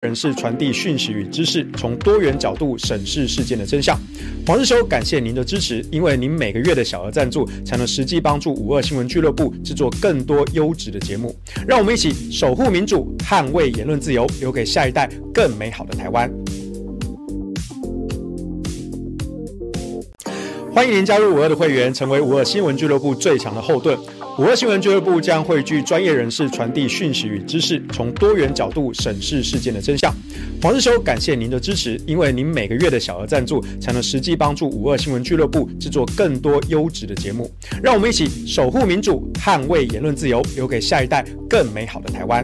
人士传递讯息与知识，从多元角度审视事件的真相。黄日修，感谢您的支持，因为您每个月的小额赞助，才能实际帮助五二新闻俱乐部制作更多优质的节目。让我们一起守护民主，捍卫言论自由，留给下一代更美好的台湾。欢迎您加入五二的会员，成为五二新闻俱乐部最强的后盾。五二新闻俱乐部将汇聚专业人士传递讯息与知识，从多元角度审视事件的真相。黄日修，感谢您的支持，因为您每个月的小额赞助，才能实际帮助五二新闻俱乐部制作更多优质的节目。让我们一起守护民主，捍卫言论自由，留给下一代更美好的台湾。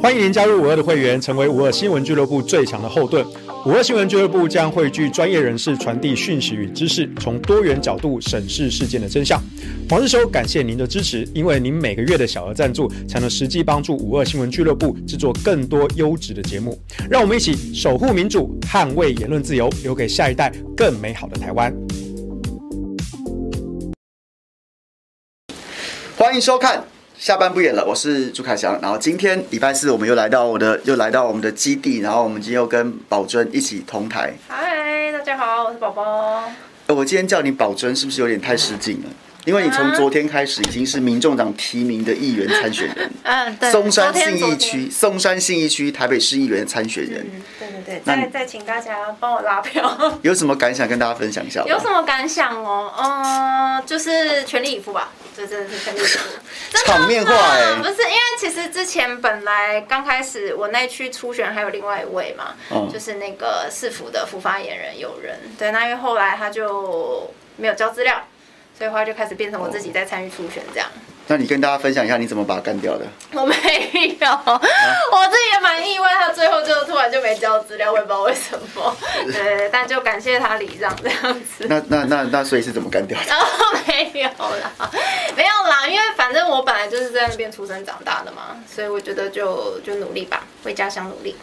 欢迎您加入五二的会员，成为五二新闻俱乐部最强的后盾。五二新闻俱乐部将汇聚专业人士传递讯息与知识，从多元角度审视事件的真相。黄日修，感谢您的支持，因为您每个月的小额赞助，才能实际帮助五二新闻俱乐部制作更多优质的节目。让我们一起守护民主，捍卫言论自由，留给下一代更美好的台湾。欢迎收看。下班不演了，我是朱凯翔。然后今天礼拜四，我们又来到我的，又来到我们的基地。然后我们今天又跟宝珍一起同台。嗨，大家好，我是宝宝。我今天叫你宝珍，是不是有点太失敬了？因为你从昨天开始已经是民众党提名的议员参选人。嗯，对。松山信义区，松山信义区台北市议员参选人。嗯，对对对。再再请大家帮我拉票。有什么感想跟大家分享一下？有什么感想哦？嗯，就是全力以赴吧。这真的是全力以赴，场面化哎、欸，不是因为其实之前本来刚开始我那区初选还有另外一位嘛，嗯、就是那个市府的副发言人有人，对，那因为后来他就没有交资料，所以后来就开始变成我自己在参与初选这样。那你跟大家分享一下你怎么把他干掉的？我没有，啊、我自己也蛮意外，他最后就突然就没交资料，我也不知道为什么。对，但就感谢他礼让这样子。那那那那所以是怎么干掉的？哦，没有啦，没有啦，因为反正我本来就是在那边出生长大的嘛，所以我觉得就就努力吧，为家乡努力。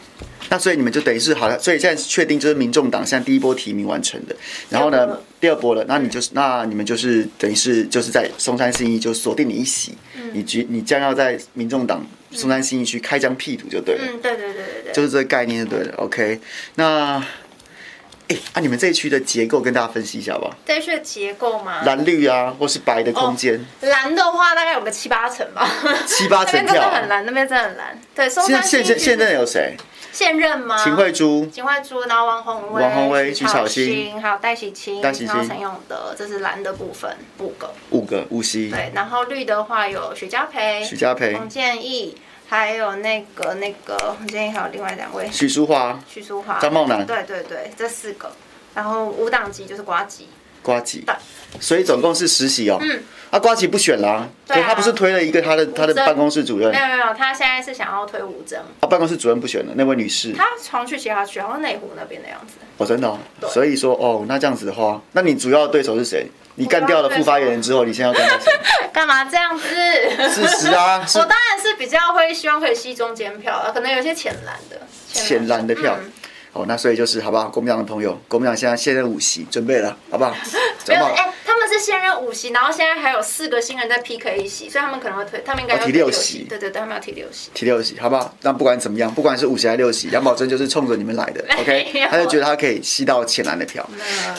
那所以你们就等于是好了，所以现在确定就是民众党现在第一波提名完成的，然后呢，第二波了，那你就是那你们就是等于是就是在松山新义就锁定你一席，嗯、你局你将要在民众党松山新义区开疆辟土就对了，嗯，对对对对对，就是这个概念就对了，OK，那，哎，啊，你们这一区的结构跟大家分析一下吧。这一区的结构吗？蓝绿啊，或是白的空间？哦、蓝的话大概有个七八成吧，七八成票，那边真的很蓝，那边真的很蓝。对，松山信义现现现在有谁？现任吗？秦慧珠、秦慧珠，然后王宏威、王宏威、徐巧芯，还有戴喜清、戴喜清。陈永德，这是蓝的部分，五个，五个，五席。对，然后绿的话有许家培、许家培、洪建义，还有那个那个洪建义，还有另外两位，许淑华、许淑华、张茂楠，对对对，这四个。然后五党级就是呱吉，呱吉，所以总共是十席哦。嗯。啊，瓜吉不选啦、啊，对、啊，他不是推了一个他的他的办公室主任？没有没有，他现在是想要推吴峥。他办公室主任不选了，那位女士。他常去其他区，好像内湖那边的样子。哦，真的、哦。对所以说，哦，那这样子的话，那你主要的对手是谁？你干掉了副发言人之后，你现在要干掉谁？干嘛这样子？事实啊，我当然是比较会希望可以吸中间票啊，可能有些浅蓝的。浅蓝的票。嗯哦，那所以就是好不好？国民党的朋友，国民党现在现任五席准备了，好不好？没有，哎、欸，他们是现任五席，然后现在还有四个新人在 PK 一席，所以他们可能会退，他们应该要提六席。对对对，他们要提六席。提六席，好不好？那不管怎么样，不管是五席还是六席，杨宝珍就是冲着你们来的，OK？他就觉得他可以吸到浅蓝的票。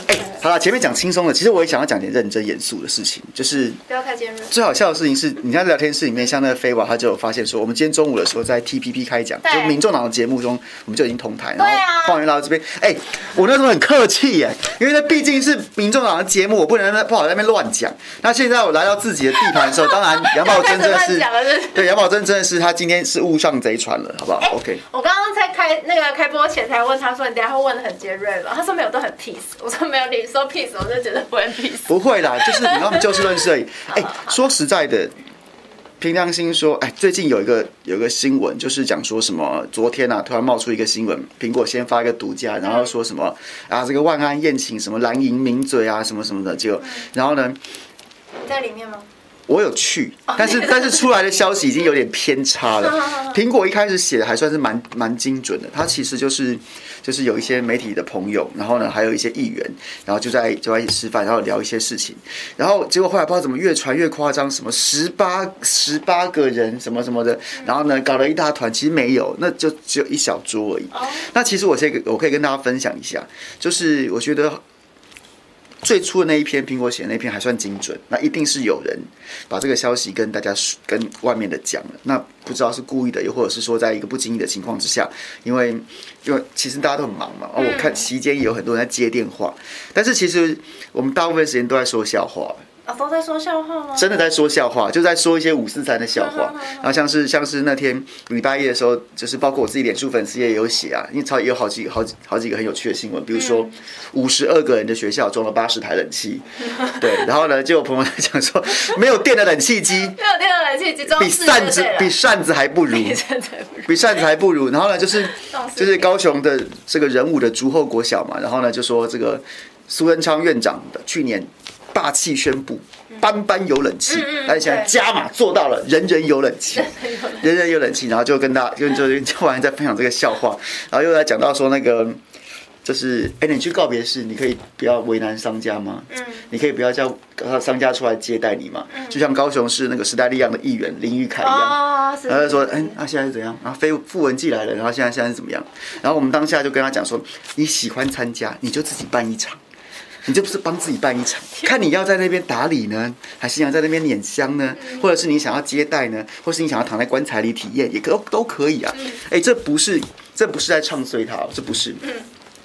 哎、欸，好了，前面讲轻松的，其实我也想要讲点认真严肃的事情，就是不要太尖锐。最好笑的事情是，你在聊天室里面，像那个飞娃，他就有发现说，我们今天中午的时候在 TPP 开讲，就民众党的节目中，我们就已经同台，然后黄元来到这边。哎、欸，我那时候很客气耶，因为那毕竟是民众党的节目，我不能不好在那边乱讲。那现在我来到自己的地盘的时候，当然杨宝珍真的是，对杨宝珍真的是他今天是误上贼船了，好不好、欸、？OK。我刚刚在开那个开播前才问他说，你等下会问的很尖锐吧？他说没有，都很 peace。我说没有，你说 peace，我就觉得不会 peace。不会啦，就是你们就事论事而已。哎、欸，说实在的。凭良心说，哎，最近有一个有一个新闻，就是讲说什么，昨天啊，突然冒出一个新闻，苹果先发一个独家，然后说什么啊，这个万安宴请什么蓝银名嘴啊，什么什么的，就然后呢，你在里面吗？我有去，但是但是出来的消息已经有点偏差了。苹果一开始写的还算是蛮蛮精准的，它其实就是就是有一些媒体的朋友，然后呢还有一些议员，然后就在就在一起吃饭，然后聊一些事情，然后结果后来不知道怎么越传越夸张，什么十八十八个人什么什么的，然后呢搞了一大团，其实没有，那就只有一小桌而已。那其实我先我可以跟大家分享一下，就是我觉得。最初的那一篇苹果写的那篇还算精准，那一定是有人把这个消息跟大家跟外面的讲了。那不知道是故意的，又或者是说在一个不经意的情况之下，因为因为其实大家都很忙嘛。我看期间也有很多人在接电话，但是其实我们大部分时间都在说笑话。啊，都在说笑话吗？真的在说笑话，就在说一些五四三的笑话。然后像是像是那天礼拜一的时候，就是包括我自己脸书粉丝也有写啊，因为超也有好几好几好几个很有趣的新闻，比如说五十二个人的学校装了八十台冷气，对，然后呢，就有朋友在讲说没有电的冷气机，没有电的冷气机装比扇子比扇子还不如，比扇子还不如。然后呢，就是就是高雄的这个人武的竹后国小嘛，然后呢就说这个苏恩昌院长的去年。霸气宣布，班班有冷气，而且、嗯嗯、加码做到了，人人有冷气，人人有冷气。然后就跟大家，就就就完再分享这个笑话，然后又来讲到说那个，就是哎、欸，你去告别式，你可以不要为难商家吗？嗯，你可以不要叫商家出来接待你吗？嗯、就像高雄市那个时代力量的议员林玉凯一样，哦、然后就说，哎、欸，那、啊、现在是怎样？然后飞傅文记来了，然后现在现在是怎么样？然后我们当下就跟他讲说，你喜欢参加，你就自己办一场。你这不是帮自己办一场，看你要在那边打理呢，还是想在那边拈香呢？或者是你想要接待呢？或是你想要躺在棺材里体验，也都都可以啊。哎，这不是，这不是在唱衰他，这不是。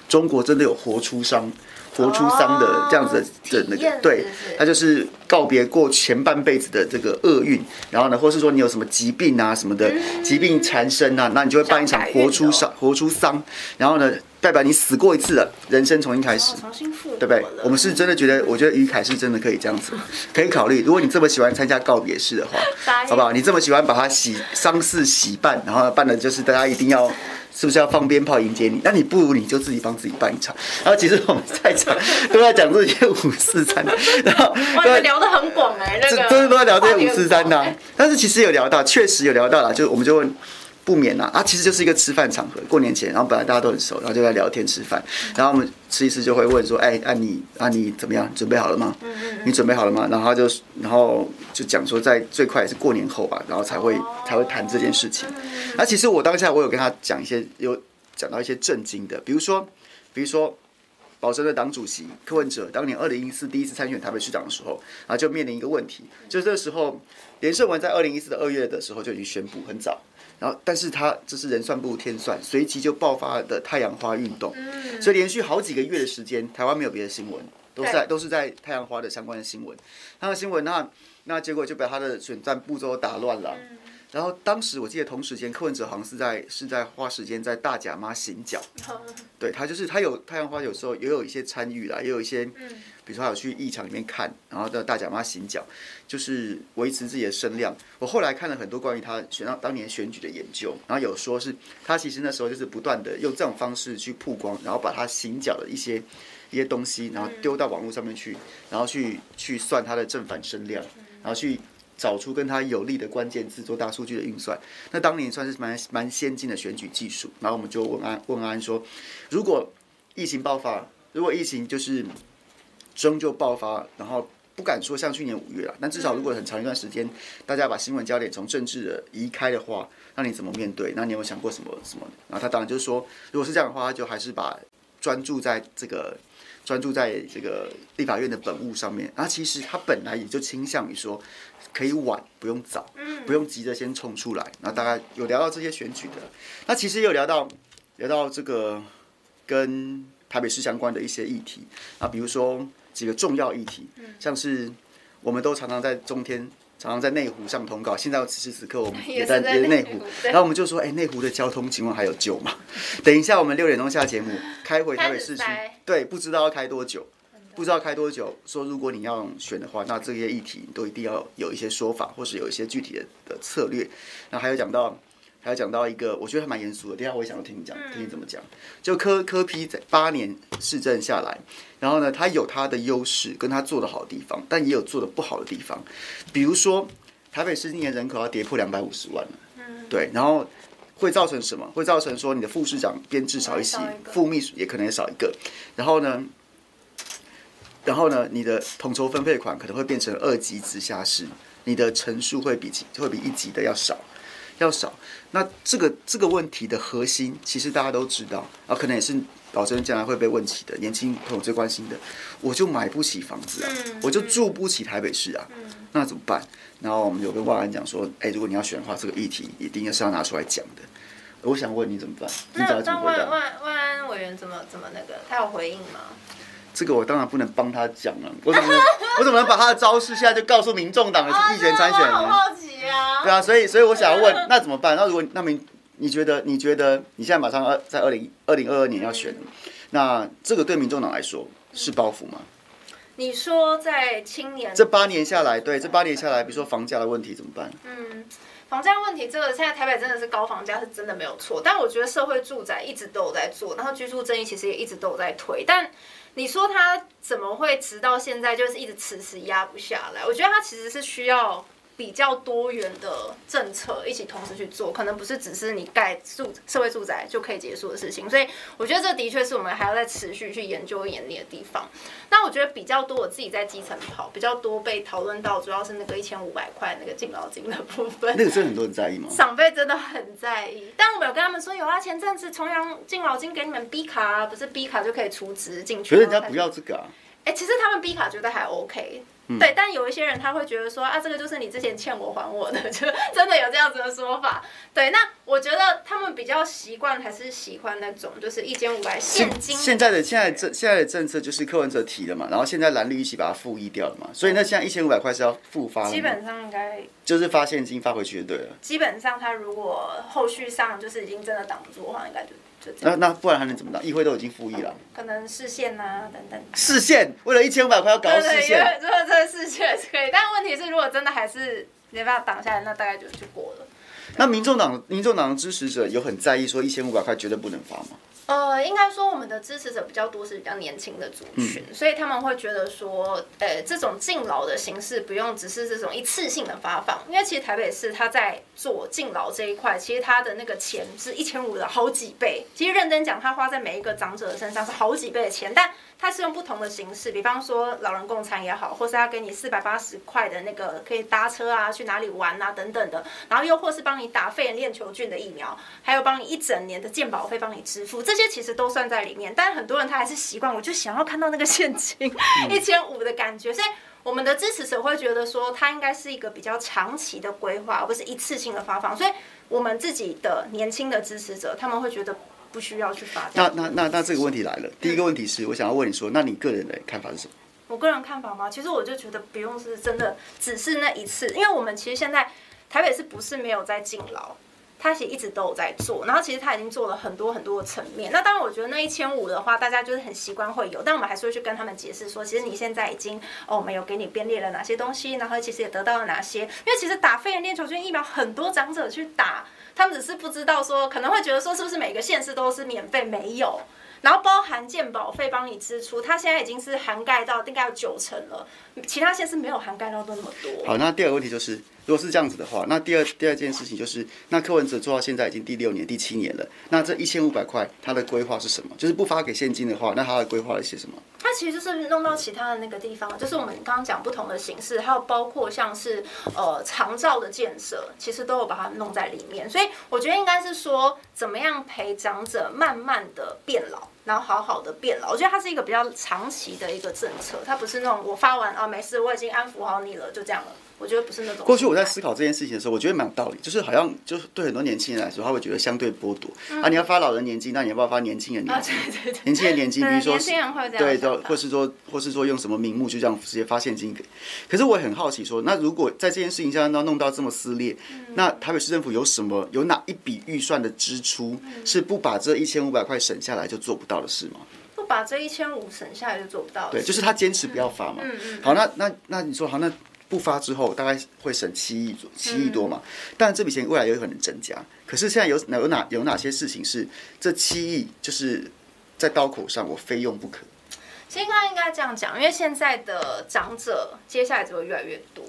中国真的有活出伤，活出丧的这样子的那个，对，他就是告别过前半辈子的这个厄运，然后呢，或是说你有什么疾病啊什么的，疾病缠身啊，那你就会办一场活出丧，活出丧，然后呢？代表你死过一次了，人生重新开始，重新复对不对？我们是真的觉得，我觉得于凯是真的可以这样子，可以考虑。如果你这么喜欢参加告别式的话，好不好？你这么喜欢把它喜丧事喜办，然后办的就是大家一定要，是不是要放鞭炮迎接你？那你不如你就自己帮自己办一场。然后其实我们在场 都在讲这些五四三，然后哇，聊得很广哎，那个真的都在聊这些五四三的。但是其实有聊到，确实有聊到了，就我们就问。不免啊，啊，其实就是一个吃饭场合。过年前，然后本来大家都很熟，然后就在聊天吃饭。然后我们吃一吃就会问说：“哎，啊你啊你怎么样？准备好了吗？你准备好了吗？”然后他就然后就讲说，在最快也是过年后吧，然后才会才会谈这件事情。那其实我当下我有跟他讲一些，有讲到一些震惊的，比如说，比如说，保真的党主席柯文哲当年二零一四第一次参选台北市长的时候，然后就面临一个问题，就这个时候连胜文在二零一四的二月的时候就已经宣布很早。然后，但是他这是人算不如天算，随即就爆发的太阳花运动，所以连续好几个月的时间，台湾没有别的新闻，都是在都是在太阳花的相关的新闻。他的新闻，那那结果就把他的选战步骤打乱了。然后当时我记得同时间，柯文哲好像是在是在花时间在大甲妈行脚，对他就是他有太阳花，有时候也有一些参与啦，也有一些，比如说他有去议场里面看，然后在大甲妈行脚，就是维持自己的声量。我后来看了很多关于他选到当年选举的研究，然后有说是他其实那时候就是不断的用这种方式去曝光，然后把他行脚的一些一些东西，然后丢到网络上面去，然后去去算他的正反声量，然后去。找出跟他有利的关键字做大数据的运算，那当年算是蛮蛮先进的选举技术。然后我们就问安问安说，如果疫情爆发，如果疫情就是终究爆发，然后不敢说像去年五月了，但至少如果很长一段时间，大家把新闻焦点从政治的移开的话，那你怎么面对？那你有没有想过什么什么？然后他当然就说，如果是这样的话，他就还是把专注在这个。专注在这个立法院的本务上面，然后其实他本来也就倾向于说，可以晚不用早，不用急着先冲出来。然后大概有聊到这些选举的，那其实也有聊到聊到这个跟台北市相关的一些议题啊，比如说几个重要议题，像是我们都常常在中天。常常在内湖上通告，现在此时此刻我们 也在内湖，然后我们就说，哎，内湖的交通情况还有救吗？等一下我们六点钟下节目，开回台北市区，对，不知道要开多久，不知道开多久。说如果你要选的话，那这些议题都一定要有一些说法，或是有一些具体的的策略。那还有讲到，还有讲到一个，我觉得还蛮严肃的。等下我也想要听你讲，听你怎么讲。就柯柯批在八年市政下来，然后呢，他有他的优势，跟他做的好的地方，但也有做的不好的地方。比如说，台北市今年人口要跌破两百五十万了，对，然后会造成什么？会造成说你的副市长编制少一些，副秘书也可能也少一个。然后呢，然后呢，你的统筹分配款可能会变成二级直辖市，你的成数会比会比一级的要少。要少，那这个这个问题的核心，其实大家都知道啊，可能也是保证将来会被问起的，年轻朋友最关心的，我就买不起房子啊，我就住不起台北市啊，那怎么办？然后我们有跟万安讲说，哎，如果你要选的话，这个议题一定是要拿出来讲的。我想问你怎么办？你怎么那万万万安委员怎么怎么那个？他有回应吗？这个我当然不能帮他讲了，我怎么能我怎么能把他的招式现在就告诉民众党的议员参选人？对啊，所以所以我想要问，那怎么办？那如果那民，你觉得你觉得你现在马上二在二零二零二二年要选，那这个对民众党来说是包袱吗？你说在青年这八年下来，对这八年下来，比如说房价的问题怎么办？嗯，房价问题，这个现在台北真的是高房价，是真的没有错。但我觉得社会住宅一直都有在做，然后居住正义其实也一直都有在推。但你说他怎么会直到现在就是一直迟迟压不下来？我觉得他其实是需要。比较多元的政策一起同时去做，可能不是只是你盖住社会住宅就可以结束的事情，所以我觉得这的确是我们还要再持续去研究演练的地方。那我觉得比较多，我自己在基层跑，比较多被讨论到，主要是那个一千五百块那个敬老金的部分。那个真的很多人在意吗？长辈真的很在意，但我们有跟他们说，有啊，前阵子重阳敬老金给你们 B 卡啊，不是 B 卡就可以储值进去。可是人家不要这个啊。哎、欸，其实他们 B 卡觉得还 OK。嗯、对，但有一些人他会觉得说啊，这个就是你之前欠我还我的，就真的有这样子的说法。对，那我觉得他们比较习惯还是喜欢那种就是一千五百现金。现在的现在政现在的政策就是柯文哲提的嘛，然后现在蓝绿一起把它复议掉了嘛，所以那现在一千五百块是要复发的。基本上应该就是发现金发回去就对了。基本上他如果后续上就是已经真的挡不住的话，应该就。那那不然还能怎么当？议会都已经复议了，可能视线呐等等。视线为了一千五百块要搞视线，如果这个释宪是可以，但问题是如果真的还是没办法挡下来，那大概就就过了。那民众党民众党的支持者有很在意说一千五百块绝对不能发吗？呃，应该说我们的支持者比较多是比较年轻的族群，嗯、所以他们会觉得说，呃，这种敬老的形式不用只是这种一次性的发放，因为其实台北市他在做敬老这一块，其实他的那个钱是一千五的好几倍。其实认真讲，他花在每一个长者的身上是好几倍的钱，但他是用不同的形式，比方说老人共餐也好，或是他给你四百八十块的那个可以搭车啊，去哪里玩啊等等的，然后又或是帮你打肺炎链球菌的疫苗，还有帮你一整年的健保费帮你支付这。这些其实都算在里面，但很多人他还是习惯，我就想要看到那个现金一千五的感觉，所以我们的支持者会觉得说，它应该是一个比较长期的规划，而不是一次性的发放。所以，我们自己的年轻的支持者，他们会觉得不需要去发。那那那那这个问题来了，第一个问题是我想要问你说，那你个人的看法是什么？我个人看法吗？其实我就觉得不用是真的，只是那一次，因为我们其实现在台北市不是没有在敬老。他其实一直都有在做，然后其实他已经做了很多很多的层面。那当然，我觉得那一千五的话，大家就是很习惯会有，但我们还是会去跟他们解释说，其实你现在已经哦，我们有给你编列了哪些东西，然后其实也得到了哪些。因为其实打肺炎链球菌疫苗，很多长者去打，他们只是不知道说，可能会觉得说，是不是每个县市都是免费？没有。然后包含健保费帮你支出，它现在已经是涵盖到大概有九成了，其他县市没有涵盖到那么多。好，那第二个问题就是，如果是这样子的话，那第二第二件事情就是，那柯文哲做到现在已经第六年、第七年了，那这一千五百块他的规划是什么？就是不发给现金的话，那他的规划了些什么？他其实就是弄到其他的那个地方，就是我们刚刚讲不同的形式，还有包括像是呃长照的建设，其实都有把它弄在里面。所以我觉得应该是说，怎么样陪长者慢慢的变老。然后好好的变老，我觉得它是一个比较长期的一个政策，它不是那种我发完啊没事，我已经安抚好你了，就这样了。我觉得不是那种。过去我在思考这件事情的时候，我觉得蛮有道理，就是好像就是对很多年轻人来说，他会觉得相对剥夺、嗯、啊。你要发老人年金，那你要不要发年轻人年金？啊、对对对年轻人年金，比如说，对，就，或是说，或是说用什么名目就这样直接发现金给。可是我也很好奇说，那如果在这件事情上要弄到这么撕裂，嗯、那台北市政府有什么有哪一笔预算的支出是不把这一千五百块省下来就做不到的事吗？不把这一千五省下来就做不到。对，就是他坚持不要发嘛。嗯嗯。好，那那那你说好那。不发之后，大概会省七亿左七亿多嘛。但这笔钱未来有可能增加。可是现在有哪有哪有哪些事情是这七亿就是在刀口上，我非用不可？其实刚刚应该这样讲，因为现在的长者接下来只会越来越多。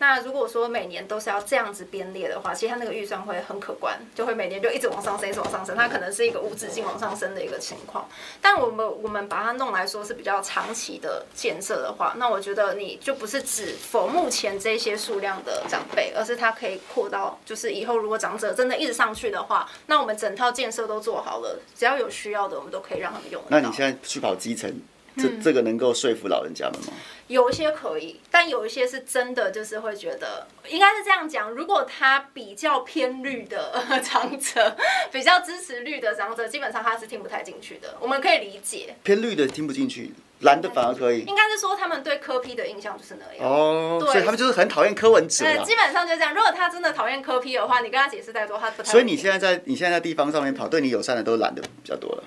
那如果说每年都是要这样子编列的话，其实它那个预算会很可观，就会每年就一直往上升，一直往上升，它可能是一个无止境往上升的一个情况。但我们我们把它弄来说是比较长期的建设的话，那我觉得你就不是只否目前这些数量的长辈，而是它可以扩到，就是以后如果长者真的一直上去的话，那我们整套建设都做好了，只要有需要的，我们都可以让他们用。那你现在去跑基层？这这个能够说服老人家们吗？有一些可以，但有一些是真的，就是会觉得应该是这样讲。如果他比较偏绿的长者，比较支持绿的长者，基本上他是听不太进去的。我们可以理解，偏绿的听不进去，蓝的反而可以。应该是说他们对柯批的印象就是那样哦，对，所以他们就是很讨厌柯文哲。基本上就这样。如果他真的讨厌柯批的话，你跟他解释再多，他不太。所以你现在在你现在在地方上面跑，对你友善的都是蓝的比较多了。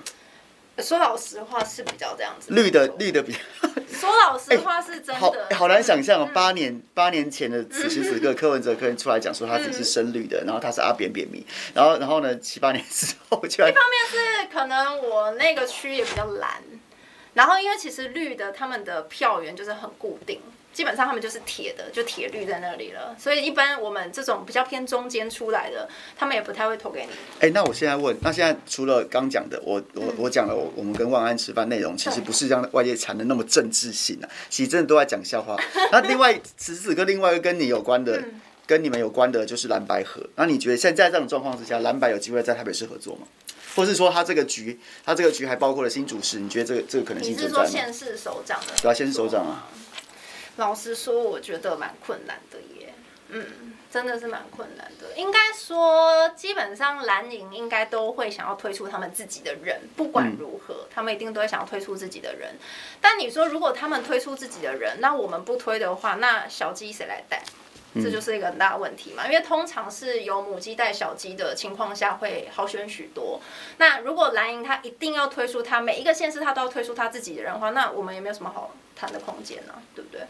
说老实话是比较这样子，绿的绿的比。说老实话是真的，好好难想象哦。八年八年前的此时此刻，柯文哲可能出来讲说他自己是深绿的，然后他是阿扁扁迷，然后然后呢七八年之后就，一方面是可能我那个区也比较蓝，然后因为其实绿的他们的票源就是很固定。基本上他们就是铁的，就铁律在那里了，所以一般我们这种比较偏中间出来的，他们也不太会投给你。哎、欸，那我现在问，那现在除了刚讲的，我我我讲了，我我们跟万安吃饭内容，其实不是让外界谈的那么政治性啊，其实真的都在讲笑话。那另外此此跟另外一个跟你有关的，跟你们有关的就是蓝白合。那你觉得现在这种状况之下，蓝白有机会在台北市合作吗？或是说他这个局，他这个局还包括了新主事，你觉得这个这个可能性存在吗？你是说县市首长的？对啊，县市首长啊。老实说，我觉得蛮困难的耶。嗯，真的是蛮困难的。应该说，基本上蓝营应该都会想要推出他们自己的人，不管如何，嗯、他们一定都会想要推出自己的人。但你说，如果他们推出自己的人，那我们不推的话，那小鸡谁来带？这就是一个很大的问题嘛。因为通常是由母鸡带小鸡的情况下会好选许多。那如果蓝营他一定要推出他每一个县市他都要推出他自己的人的话，那我们也没有什么好谈的空间呢，对不对？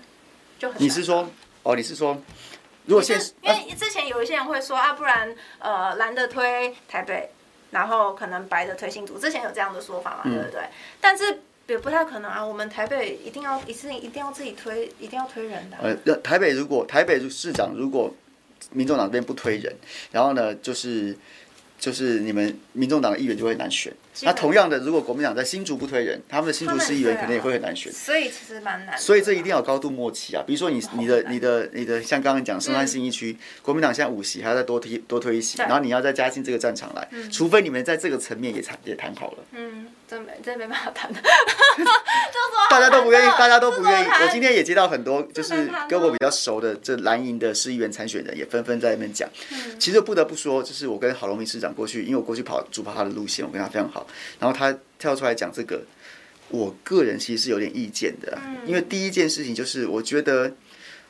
你是说，哦，你是说，如果现实，因为之前有一些人会说啊，不然呃蓝的推台北，然后可能白的推新竹，之前有这样的说法嘛，嗯、对不对？但是也不太可能啊，我们台北一定要一次一定要自己推，一定要推人的、啊。呃，台北如果台北市长如果民众党这边不推人，然后呢，就是。就是你们民众党的议员就会很难选。那同样的，如果国民党在新竹不推人，他们的新竹市议员可能也会很难选。所以其实蛮难。所以这一定要有高度默契啊！比如说你你的你的你的，像刚刚讲松山新一区，国民党现在五席，还要再多推多推一席，然后你要再加进这个战场来，除非你们在这个层面也谈也谈好了。嗯，真没真没办法谈 的。大家都不愿意，大家都不愿意。我今天也接到很多，就是跟我比较熟的这蓝营的市议员参选人，也纷纷在那边讲。其实不得不说，就是我跟郝龙明市长。过去，因为我过去跑主跑他的路线，我跟他非常好。然后他跳出来讲这个，我个人其实是有点意见的。因为第一件事情就是，我觉得，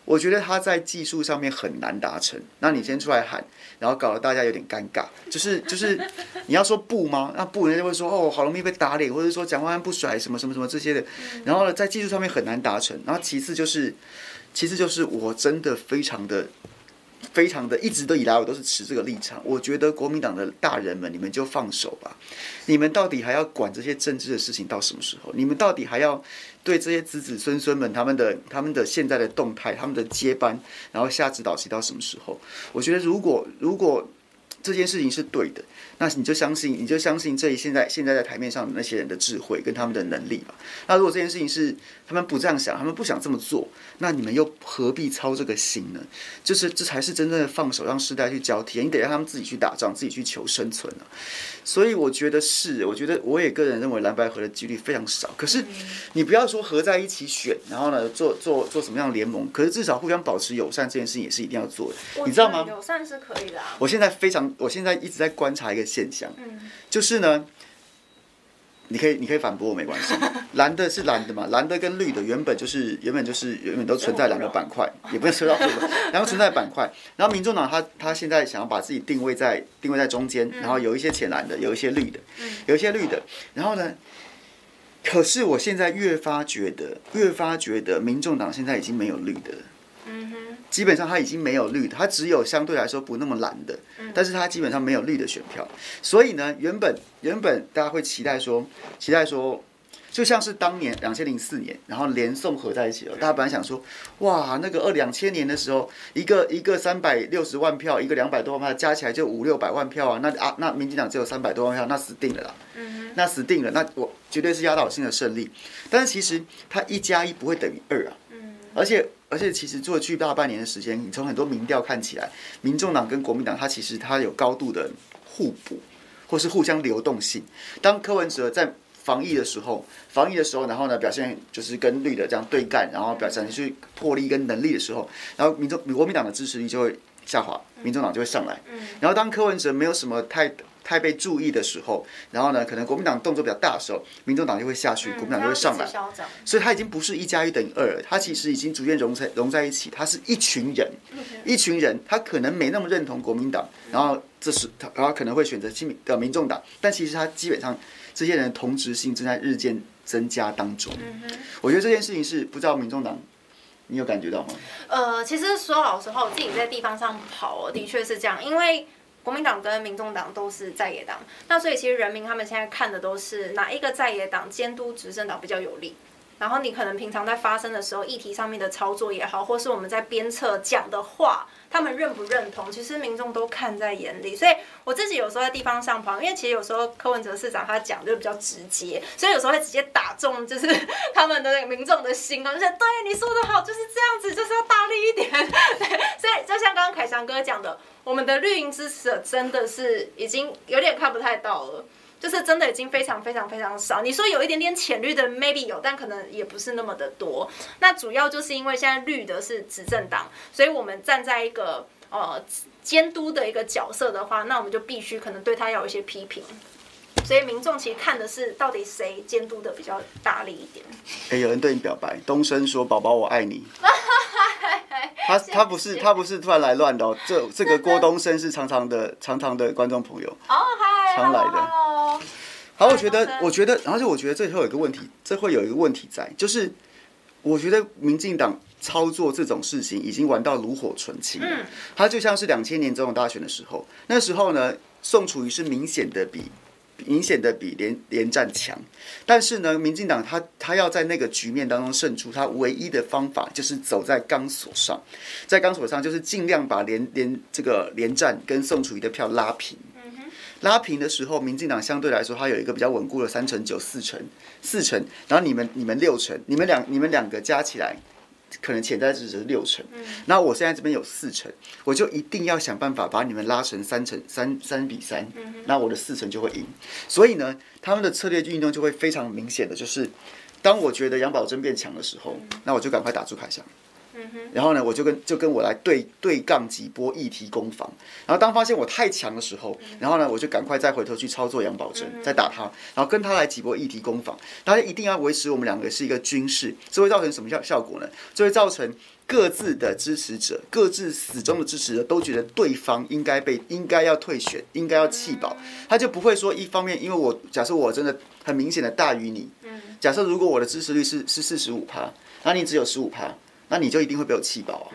我觉得他在技术上面很难达成。那你先出来喊，然后搞得大家有点尴尬。就是就是，你要说不吗？那不，人家就会说哦，好容易被打脸，或者说蒋万安不甩什么什么什么这些的。然后呢，在技术上面很难达成。然后其次就是，其次就是，我真的非常的。非常的，一直都以来我都是持这个立场。我觉得国民党的大人们，你们就放手吧。你们到底还要管这些政治的事情到什么时候？你们到底还要对这些子子孙孙们他们的他们的现在的动态、他们的接班，然后下指导棋到什么时候？我觉得如果如果这件事情是对的。那你就相信，你就相信这一现在现在在台面上的那些人的智慧跟他们的能力吧。那如果这件事情是他们不这样想，他们不想这么做，那你们又何必操这个心呢？就是这才是真正的放手，让世代去交替。你得让他们自己去打仗，自己去求生存啊。所以我觉得是，我觉得我也个人认为蓝白合的几率非常少。可是你不要说合在一起选，然后呢做做做什么样的联盟？可是至少互相保持友善这件事情也是一定要做的，你知道吗？友善是可以的啊。我现在非常，我现在一直在观察一个。现象，就是呢，你可以你可以反驳我没关系，蓝的是蓝的嘛，蓝的跟绿的原本就是原本就是原本都存在两个板块，也不用说到这 个，然后存在板块，然后民众党他他现在想要把自己定位在定位在中间，然后有一些浅蓝的，有一些绿的，有一些绿的，然后呢，可是我现在越发觉得越发觉得民众党现在已经没有绿的了，嗯哼，基本上他已经没有绿的，他只有相对来说不那么蓝的，但是他基本上没有绿的选票。所以呢，原本原本大家会期待说，期待说。就像是当年两千零四年，然后连宋合在一起了。大家本来想说，哇，那个二两千年的时候，一个一个三百六十万票，一个两百多万票，加起来就五六百万票啊。那啊，那民进党只有三百多万票，那死定了啦。那死定了，那我绝对是压倒性的胜利。但是其实它一加一不会等于二啊。而且而且其实做了去大半年的时间，你从很多民调看起来，民众党跟国民党它其实它有高度的互补，或是互相流动性。当柯文哲在防疫的时候，防疫的时候，然后呢，表现就是跟绿的这样对干，然后表现去魄力跟能力的时候，然后民众国民党的支持率就会下滑，民众党就会上来。然后当柯文哲没有什么太太被注意的时候，然后呢，可能国民党动作比较大的时候，民众党就会下去，国民党就会上来。所以他已经不是一加一等于二了，他其实已经逐渐融在融在一起，他是一群人，一群人，他可能没那么认同国民党，然后这是他，然后可能会选择亲民的民众党，但其实他基本上。这些人的同质性正在日渐增加当中。我觉得这件事情是不知道民众党，你有感觉到吗？呃，其实说老实话，我自己在地方上跑，的确是这样。因为国民党跟民众党都是在野党，那所以其实人民他们现在看的都是哪一个在野党监督执政党比较有利。然后你可能平常在发生的时候，议题上面的操作也好，或是我们在鞭策讲的话，他们认不认同，其实民众都看在眼里。所以我自己有时候在地方上跑，因为其实有时候柯文哲市长他讲就比较直接，所以有时候会直接打中就是 他们的那个民众的心啊，就是对你说的好，就是这样子，就是要大力一点。对，所以就像刚刚凯翔哥讲的，我们的绿营支持真的是已经有点看不太到了。就是真的已经非常非常非常少。你说有一点点浅绿的，maybe 有，但可能也不是那么的多。那主要就是因为现在绿的是执政党，所以我们站在一个呃监督的一个角色的话，那我们就必须可能对他要有一些批评。所以民众其实看的是到底谁监督的比较大力一点。哎、欸，有人对你表白，东升说：“宝宝，我爱你。”他他不是他不是突然来乱的哦，这这个郭东升是常常的常常的观众朋友哦，嗨，常来的。好，我觉得，我觉得，而且我觉得这会有一个问题，这会有一个问题在，就是我觉得民进党操作这种事情已经玩到炉火纯青了。嗯，他就像是两千年总统大选的时候，那时候呢，宋楚瑜是明显的比明显的比连连战强，但是呢，民进党他他要在那个局面当中胜出，他唯一的方法就是走在钢索上，在钢索上就是尽量把连连这个连战跟宋楚瑜的票拉平。拉平的时候，民进党相对来说，它有一个比较稳固的三成九、四成、四成，然后你们你们六成，你们两你们两个加起来，可能潜在值是六成。那我现在这边有四成，我就一定要想办法把你们拉成三成三三比三，那我的四成就会赢。所以呢，他们的策略运动就会非常明显的就是，当我觉得杨宝珍变强的时候，那我就赶快打住凯翔。然后呢，我就跟就跟我来对对杠几波议题攻防。然后当发现我太强的时候，然后呢，我就赶快再回头去操作杨宝珍，再打他，然后跟他来几波议题攻防。大家一定要维持我们两个是一个军事，这会造成什么效效果呢？这会造成各自的支持者，各自死忠的支持者都觉得对方应该被应该要退选，应该要弃保。他就不会说一方面，因为我假设我真的很明显的大于你，假设如果我的支持率是是四十五趴，那你只有十五趴。那你就一定会被我气饱啊！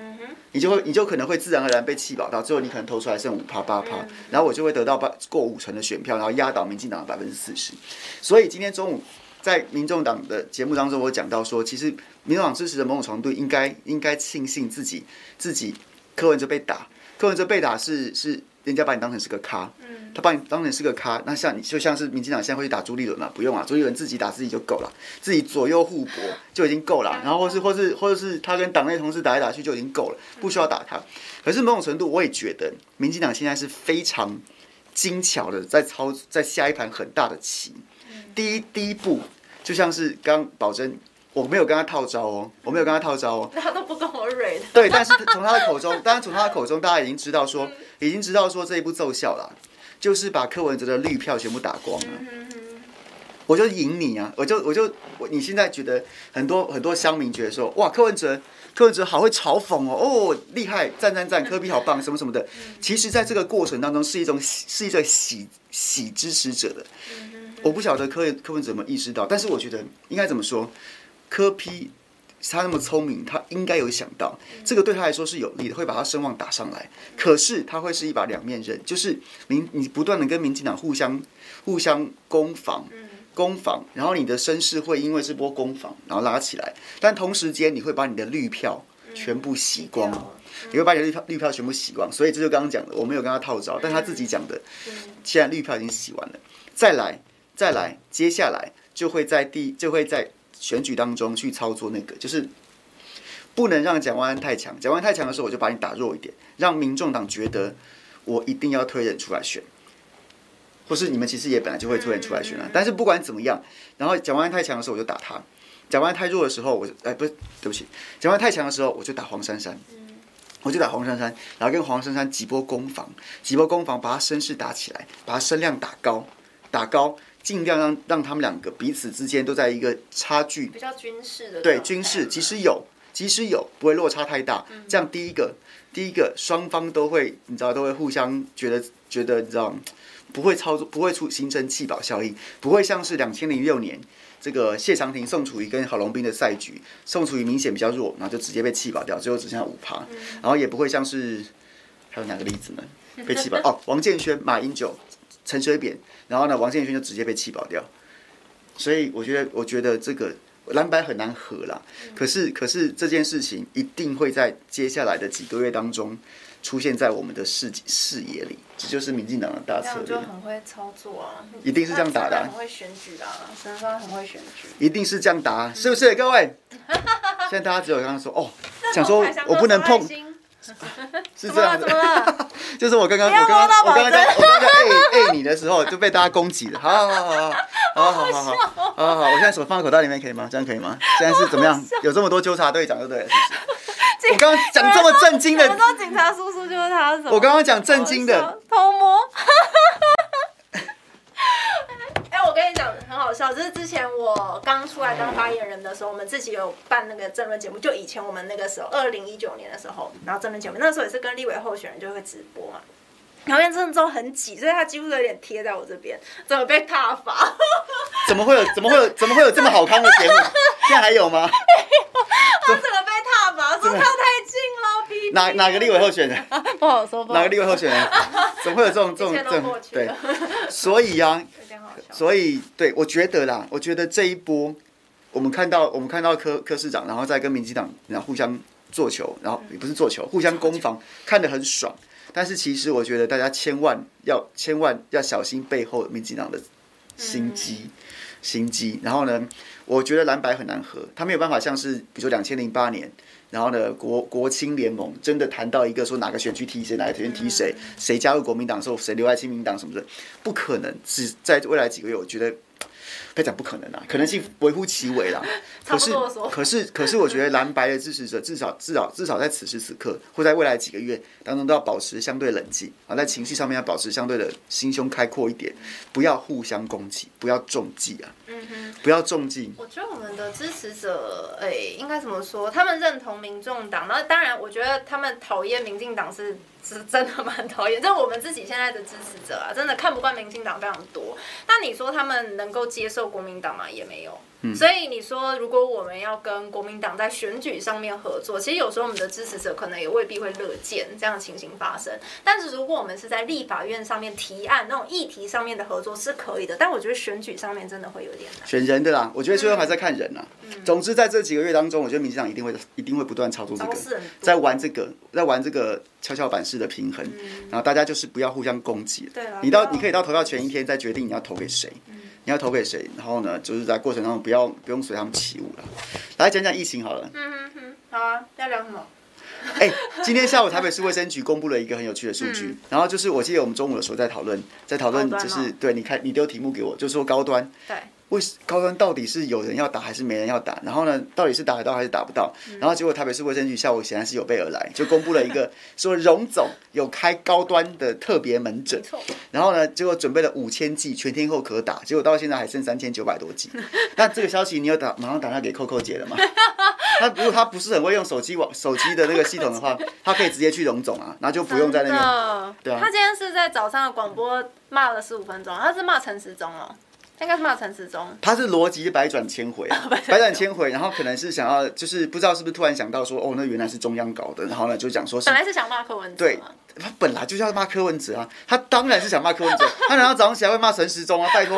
你就会，你就可能会自然而然被气饱到最后，你可能投出来剩五趴八趴，然后我就会得到八过五成的选票，然后压倒民进党的百分之四十。所以今天中午在民众党的节目当中，我讲到说，其实民众党支持的某种程度应该应该庆幸自己自己柯文哲被打，柯文哲被打是是人家把你当成是个咖。他把你当成是个咖，那像你就像是民进党现在会去打朱立伦嘛？不用啊，朱立伦自己打自己就够了，自己左右互搏就已经够了。然后或是或是或者是他跟党内同事打来打去就已经够了，不需要打他。可是某种程度，我也觉得民进党现在是非常精巧的在操在下一盘很大的棋。第一第一步就像是刚宝珍，我没有跟他套招哦，我没有跟他套招哦，他都不跟我蕊的。对，但是从他的口中，当然从他的口中，大家已经知道说，已经知道说这一步奏效了。就是把柯文哲的绿票全部打光了，我就赢你啊！我就我就我，你现在觉得很多很多乡民觉得说，哇，柯文哲柯文哲好会嘲讽哦，哦，厉害，赞赞赞，科比好棒，什么什么的。其实，在这个过程当中，是一种是一种喜喜支持者的。我不晓得柯柯文哲有没有意识到，但是我觉得应该怎么说，柯 P 他那么聪明，他应该有想到这个对他来说是有利的，会把他声望打上来。可是他会是一把两面刃，就是民你不断的跟民进党互相互相攻防，攻防，然后你的声势会因为这波攻防然后拉起来，但同时间你会把你的绿票全部洗光，你会把你的绿票绿票全部洗光。所以这就刚刚讲的，我没有跟他套招，但他自己讲的，现在绿票已经洗完了，再来再来，接下来就会在第就会在。选举当中去操作那个，就是不能让蒋万安太强。蒋万安太强的时候，我就把你打弱一点，让民众党觉得我一定要推人出来选，或是你们其实也本来就会推人出来选了。但是不管怎么样，然后蒋万安太强的时候，我就打他；蒋万安太弱的时候，我就哎，不是，对不起，蒋万安太强的时候，我就打黄珊珊，我就打黄珊珊，然后跟黄珊珊几波攻防，几波攻防，把他声势打起来，把他声量打高，打高。尽量让让他们两个彼此之间都在一个差距比较军事的对军事，即使有，即使有，不会落差太大。这样第一个，第一个双方都会，你知道，都会互相觉得觉得，你知道，不会操作，不会出形成弃保效应，不会像是两千零六年这个谢长廷、宋楚瑜跟郝龙斌的赛局，宋楚瑜明显比较弱，然后就直接被弃保掉，最后只剩下五趴。然后也不会像是还有哪个例子呢？被弃保哦，王建煊、马英九。陈水扁，然后呢，王建煊就直接被气保掉，所以我觉得，我觉得这个蓝白很难合啦。可是，可是这件事情一定会在接下来的几个月当中出现在我们的视视野里，这就是民进党的大策略。就很会操作啊，一定是这样打的、啊。很会选举啊，沈方很会选举，一定是这样打、啊，是不是？各位，现在大家只有刚刚说哦，想说我不能碰。是这样子，就是我刚刚我刚刚我刚刚在我刚刚哎哎你的时候就被大家攻击了，好好好好好好好好好好好，我现在手放在口袋里面可以吗？这样可以吗？现在是怎么样？有这么多纠察队长就对了，我刚刚讲这么震惊的，很多警察叔叔就是他，我刚刚讲震惊的偷摸。我跟你讲很好笑，就是之前我刚出来当发言人的时候，我们自己有办那个政论节目。就以前我们那个时候，二零一九年的时候，然后政论节目那时候也是跟立委候选人就会直播嘛。然后因为真的都很挤，所以他几乎都有点贴在我这边，怎么被踏伐？怎么会有？怎么会有？怎么会有这么好看的节目？现在还有吗？他怎么被踏伐？说靠太近了，哪哪个立委候选人？不好说。哪个立委候选人？怎么会有这种这种这种？对，所以呀。所以，对，我觉得啦，我觉得这一波，我们看到，我们看到柯柯市长，然后再跟民进党，然后互相做球，然后也不是做球，互相攻防，看得很爽。但是，其实我觉得大家千万要千万要小心背后民进党的心机，心机。然后呢，我觉得蓝白很难合，他没有办法像是，比如说两千零八年，然后呢，国国青联盟真的谈到一个说哪个选区踢谁，哪个选区踢谁，谁加入国民党，说谁留在亲民党什么的，不可能。只在未来几个月，我觉得。可以讲不可能啊，可能性微乎其微啦。可是，可是，可是，我觉得蓝白的支持者至少，至少，至少在此时此刻，或在未来几个月当中，都要保持相对冷静啊，在情绪上面要保持相对的心胸开阔一点，不要互相攻击，不要中计啊。嗯哼，不要中计。我觉得我们的支持者，哎，应该怎么说？他们认同民众党，那当然，我觉得他们讨厌民进党是。是真的蛮讨厌，就我们自己现在的支持者啊，真的看不惯民进党非常多。那你说他们能够接受国民党吗？也没有。嗯、所以你说，如果我们要跟国民党在选举上面合作，其实有时候我们的支持者可能也未必会乐见这样的情形发生。但是如果我们是在立法院上面提案那种议题上面的合作是可以的，但我觉得选举上面真的会有点难。选人的啦，我觉得最后还在看人呐。嗯、总之，在这几个月当中，我觉得民进党一定会一定会不断操作这个，在玩这个，在玩这个跷跷板式的平衡。嗯、然后大家就是不要互相攻击。对啊，你到你可以到投票前一天再决定你要投给谁。嗯你要投给谁？然后呢，就是在过程当中不要不用随他们起舞了。来讲讲疫情好了。嗯嗯嗯，好啊，要聊什么？哎、欸，今天下午台北市卫生局公布了一个很有趣的数据，嗯、然后就是我记得我们中午的时候在讨论，在讨论就是对，你看你丢题目给我，就说高端。对。为高端到底是有人要打还是没人要打？然后呢，到底是打得到还是打不到？然后结果台北市卫生局下午显然是有备而来，就公布了一个 说荣总有开高端的特别门诊。然后呢，结果准备了五千剂，全天候可打。结果到现在还剩三千九百多剂。那这个消息你有打马上打电话给扣扣姐了吗？他如果他不是很会用手机网手机的那个系统的话，他可以直接去荣总啊，然后就不用在那边。对啊。他今天是在早上的广播骂了十五分钟，他是骂陈时中哦。应该是骂陈时中。他是逻辑 百转千回，百转千回，然后可能是想要，就是不知道是不是突然想到说，哦，那原来是中央搞的，然后呢就讲说，本来是想骂柯文哲。对，他本来就是要骂柯文哲啊，他当然是想骂柯文哲，他难道早上起来会骂陈时中啊？拜托，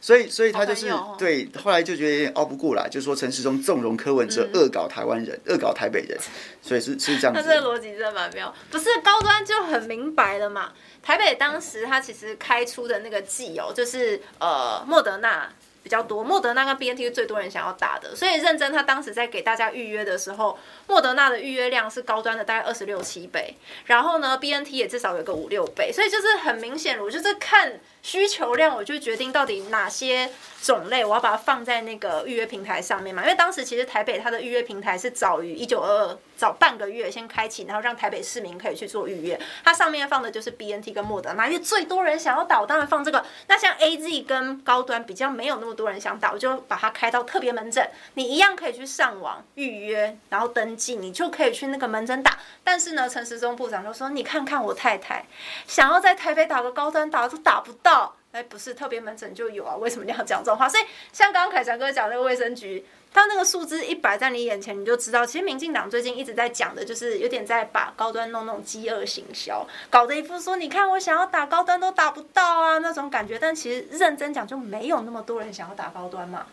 所以所以他就是对，后来就觉得有点拗不过来，就说陈时中纵容柯文哲，恶搞台湾人，恶搞台北人，所以是是这样子。他这个逻辑真的蛮妙，不是高端就很明白了嘛？台北当时他其实开出的那个剂哦，就是呃莫德纳比较多，莫德纳跟 BNT 是最多人想要打的，所以认真他当时在给大家预约的时候，莫德纳的预约量是高端的大概二十六七倍，然后呢 BNT 也至少有个五六倍，所以就是很明显，我就是看。需求量，我就决定到底哪些种类我要把它放在那个预约平台上面嘛。因为当时其实台北它的预约平台是早于一九二二，早半个月先开启，然后让台北市民可以去做预约。它上面放的就是 BNT 跟莫德纳，因为最多人想要打，我当然放这个。那像 AZ 跟高端比较没有那么多人想打，我就把它开到特别门诊，你一样可以去上网预约，然后登记，你就可以去那个门诊打。但是呢，陈时中部长就说：“你看看我太太，想要在台北打个高端打都打不到。”哎，不是特别门诊就有啊？为什么你要讲这种话？所以像刚刚凯翔哥讲那个卫生局，他那个数字一摆在你眼前，你就知道，其实民进党最近一直在讲的，就是有点在把高端弄那种饥饿行销，搞得一副说，你看我想要打高端都打不到啊那种感觉。但其实认真讲，就没有那么多人想要打高端嘛。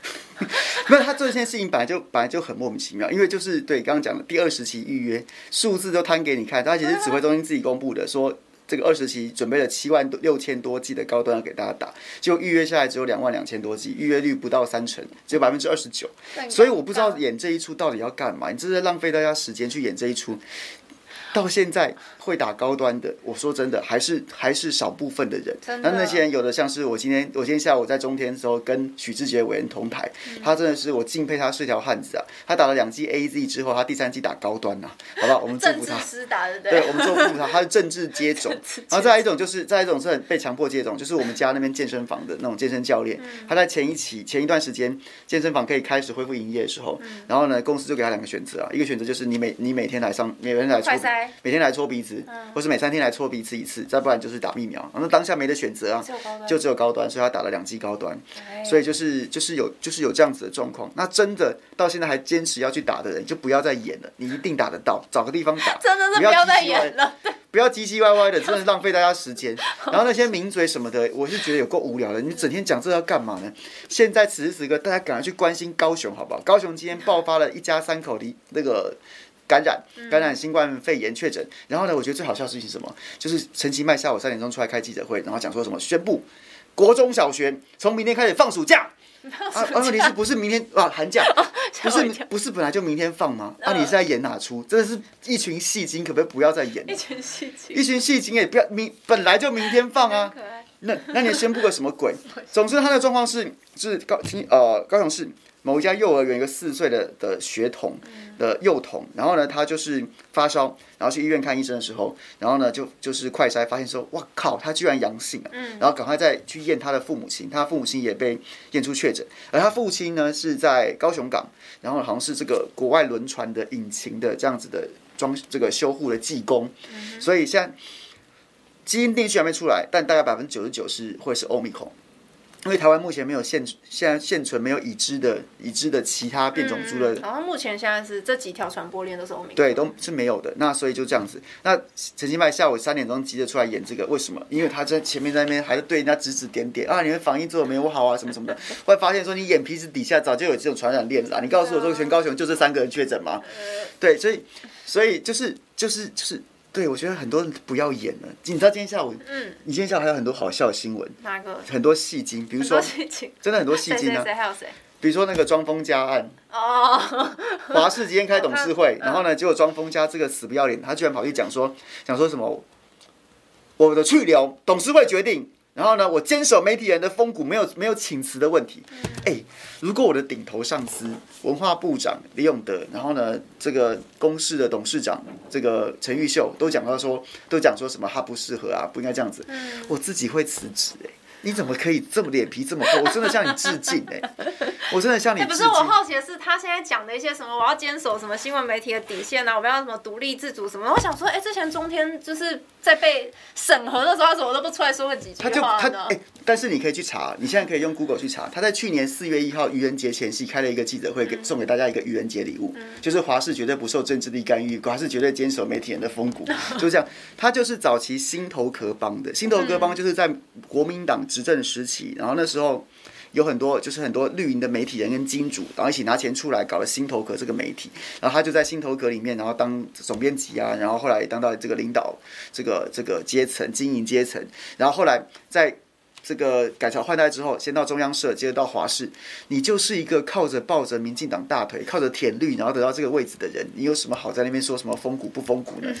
没有，他做这件事情本来就本来就很莫名其妙，因为就是对刚刚讲的第二十期预约数字都摊给你看，他其实指挥中心自己公布的说。这个二十期准备了七万多六千多剂的高端要给大家打，结果预约下来只有两万两千多剂，预约率不到三成，只有百分之二十九。所以我不知道演这一出到底要干嘛，你这是浪费大家时间去演这一出。到现在会打高端的，我说真的，还是还是少部分的人。那那些人有的像是我今天，我今天下午在中天的时候跟许志杰委员同台，嗯、他真的是我敬佩他是条汉子啊！他打了两季 AZ 之后，他第三季打高端呐、啊，好不好？我们祝福他。对，我们祝福他，他是政治接种。然后再来一种就是，再来一种是很被强迫接种，就是我们家那边健身房的那种健身教练，嗯、他在前一期前一段时间健身房可以开始恢复营业的时候，嗯、然后呢，公司就给他两个选择啊，一个选择就是你每你每天来上，每天来抽。每天来搓鼻子，或是每三天来搓鼻子一次，再不然就是打疫苗。那当下没得选择啊，就只有高端，所以他打了两剂高端。所以就是就是有就是有这样子的状况。那真的到现在还坚持要去打的人，就不要再演了，你一定打得到，找个地方打。真的是不要再演了，不要唧唧歪歪的，真的是浪费大家时间。然后那些名嘴什么的，我是觉得有够无聊的。你整天讲这要干嘛呢？现在此时此刻，大家赶快去关心高雄好不好？高雄今天爆发了一家三口离那个。感染感染新冠肺炎确诊，然后呢，我觉得最好笑的事情是什么？就是陈其迈下午三点钟出来开记者会，然后讲说什么宣布国中小学从明天开始放暑假。啊，问题是 不是明天啊寒假？不是不是本来就明天放吗？啊，你是在演哪出？真的是一群戏精，可不可以不要再演？一群戏精，一群戏精也不要明本来就明天放啊。那那你宣布个 什么鬼？总之他的状况是是高听呃高雄市。某一家幼儿园一个四岁的的学童的幼童，然后呢，他就是发烧，然后去医院看医生的时候，然后呢，就就是快筛发现说，哇靠，他居然阳性了，然后赶快再去验他的父母亲，他父母亲也被验出确诊，而他父亲呢是在高雄港，然后好像是这个国外轮船的引擎的这样子的装这个修护的技工，所以现在基因定序还没出来，但大概百分之九十九是会是欧米孔。因为台湾目前没有现现在现存没有已知的已知的其他变种株的，然后目前现在是这几条传播链都是欧米，对，都是没有的。那所以就这样子。那陈其迈下午三点钟急着出来演这个，为什么？因为他在前面在那边还是对人家指指点点啊，你们防疫做的没有好啊，什么什么的。后来发现说你眼皮子底下早就有这种传染链了。你告诉我说全高雄就这三个人确诊吗？对，所以所以就是就是就是。对，我觉得很多人不要演了。你知道今天下午，嗯，你今天下午还有很多好笑的新闻，哪个？很多戏精，比如说，真的很多戏精啊。谁谁还有谁？比如说那个庄丰家案。哦。华视今天开董事会，然后呢，结果庄丰家这个死不要脸，他居然跑去讲说，讲说什么？我的去留，董事会决定。然后呢，我坚守媒体人的风骨，没有没有请辞的问题。哎，如果我的顶头上司文化部长李永德，然后呢，这个公司的董事长这个陈玉秀都讲到说，都讲说什么他不适合啊，不应该这样子。我自己会辞职哎，你怎么可以这么脸皮这么厚？我真的向你致敬哎。我真的向你。不是我好奇的是，他现在讲的一些什么，我要坚守什么新闻媒体的底线啊，我们要什么独立自主什么？我想说，哎、欸，之前中天就是在被审核的时候，他怎么都不出来说个几句话呢？他就他哎、欸，但是你可以去查，你现在可以用 Google 去查，他在去年四月一号愚人节前夕开了一个记者会，给、嗯、送给大家一个愚人节礼物，嗯、就是华视绝对不受政治力干预，华视绝对坚守媒体人的风骨，就这样。他就是早期心头壳帮的，心头壳帮就是在国民党执政时期，然后那时候。有很多就是很多绿营的媒体人跟金主，然后一起拿钱出来搞了新头壳这个媒体，然后他就在新头壳里面，然后当总编辑啊，然后后来当到这个领导这个这个阶层经营阶层，然后后来在这个改朝换代之后，先到中央社，接着到华视，你就是一个靠着抱着民进党大腿，靠着舔绿，然后得到这个位置的人，你有什么好在那边说什么风骨不风骨呢？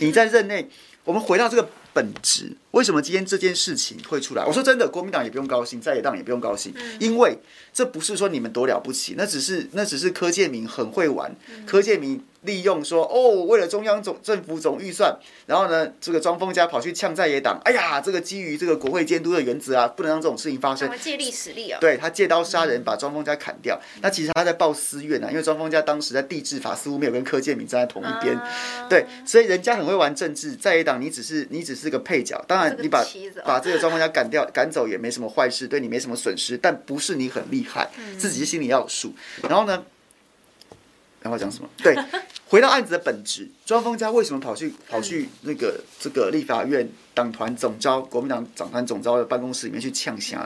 你在任内。我们回到这个本质，为什么今天这件事情会出来？我说真的，国民党也不用高兴，在野党也不用高兴，因为这不是说你们多了不起，那只是那只是柯建明很会玩，柯建铭。利用说哦，为了中央总政府总预算，然后呢，这个庄丰家跑去呛在野党，哎呀，这个基于这个国会监督的原则啊，不能让这种事情发生。借力使力啊！对，他借刀杀人，把庄丰家砍掉。嗯、那其实他在报私怨啊，因为庄丰家当时在地治法似乎没有跟柯建铭站在同一边。啊、对，所以人家很会玩政治，在野党你只是你只是个配角。当然，你把把这个庄丰家赶掉赶走也没什么坏事，对你没什么损失，但不是你很厉害，自己心里要有数。然后呢？然后讲什么？对，回到案子的本质，庄丰家为什么跑去跑去那个这个立法院党团总召、国民党党团总召的办公室里面去呛声？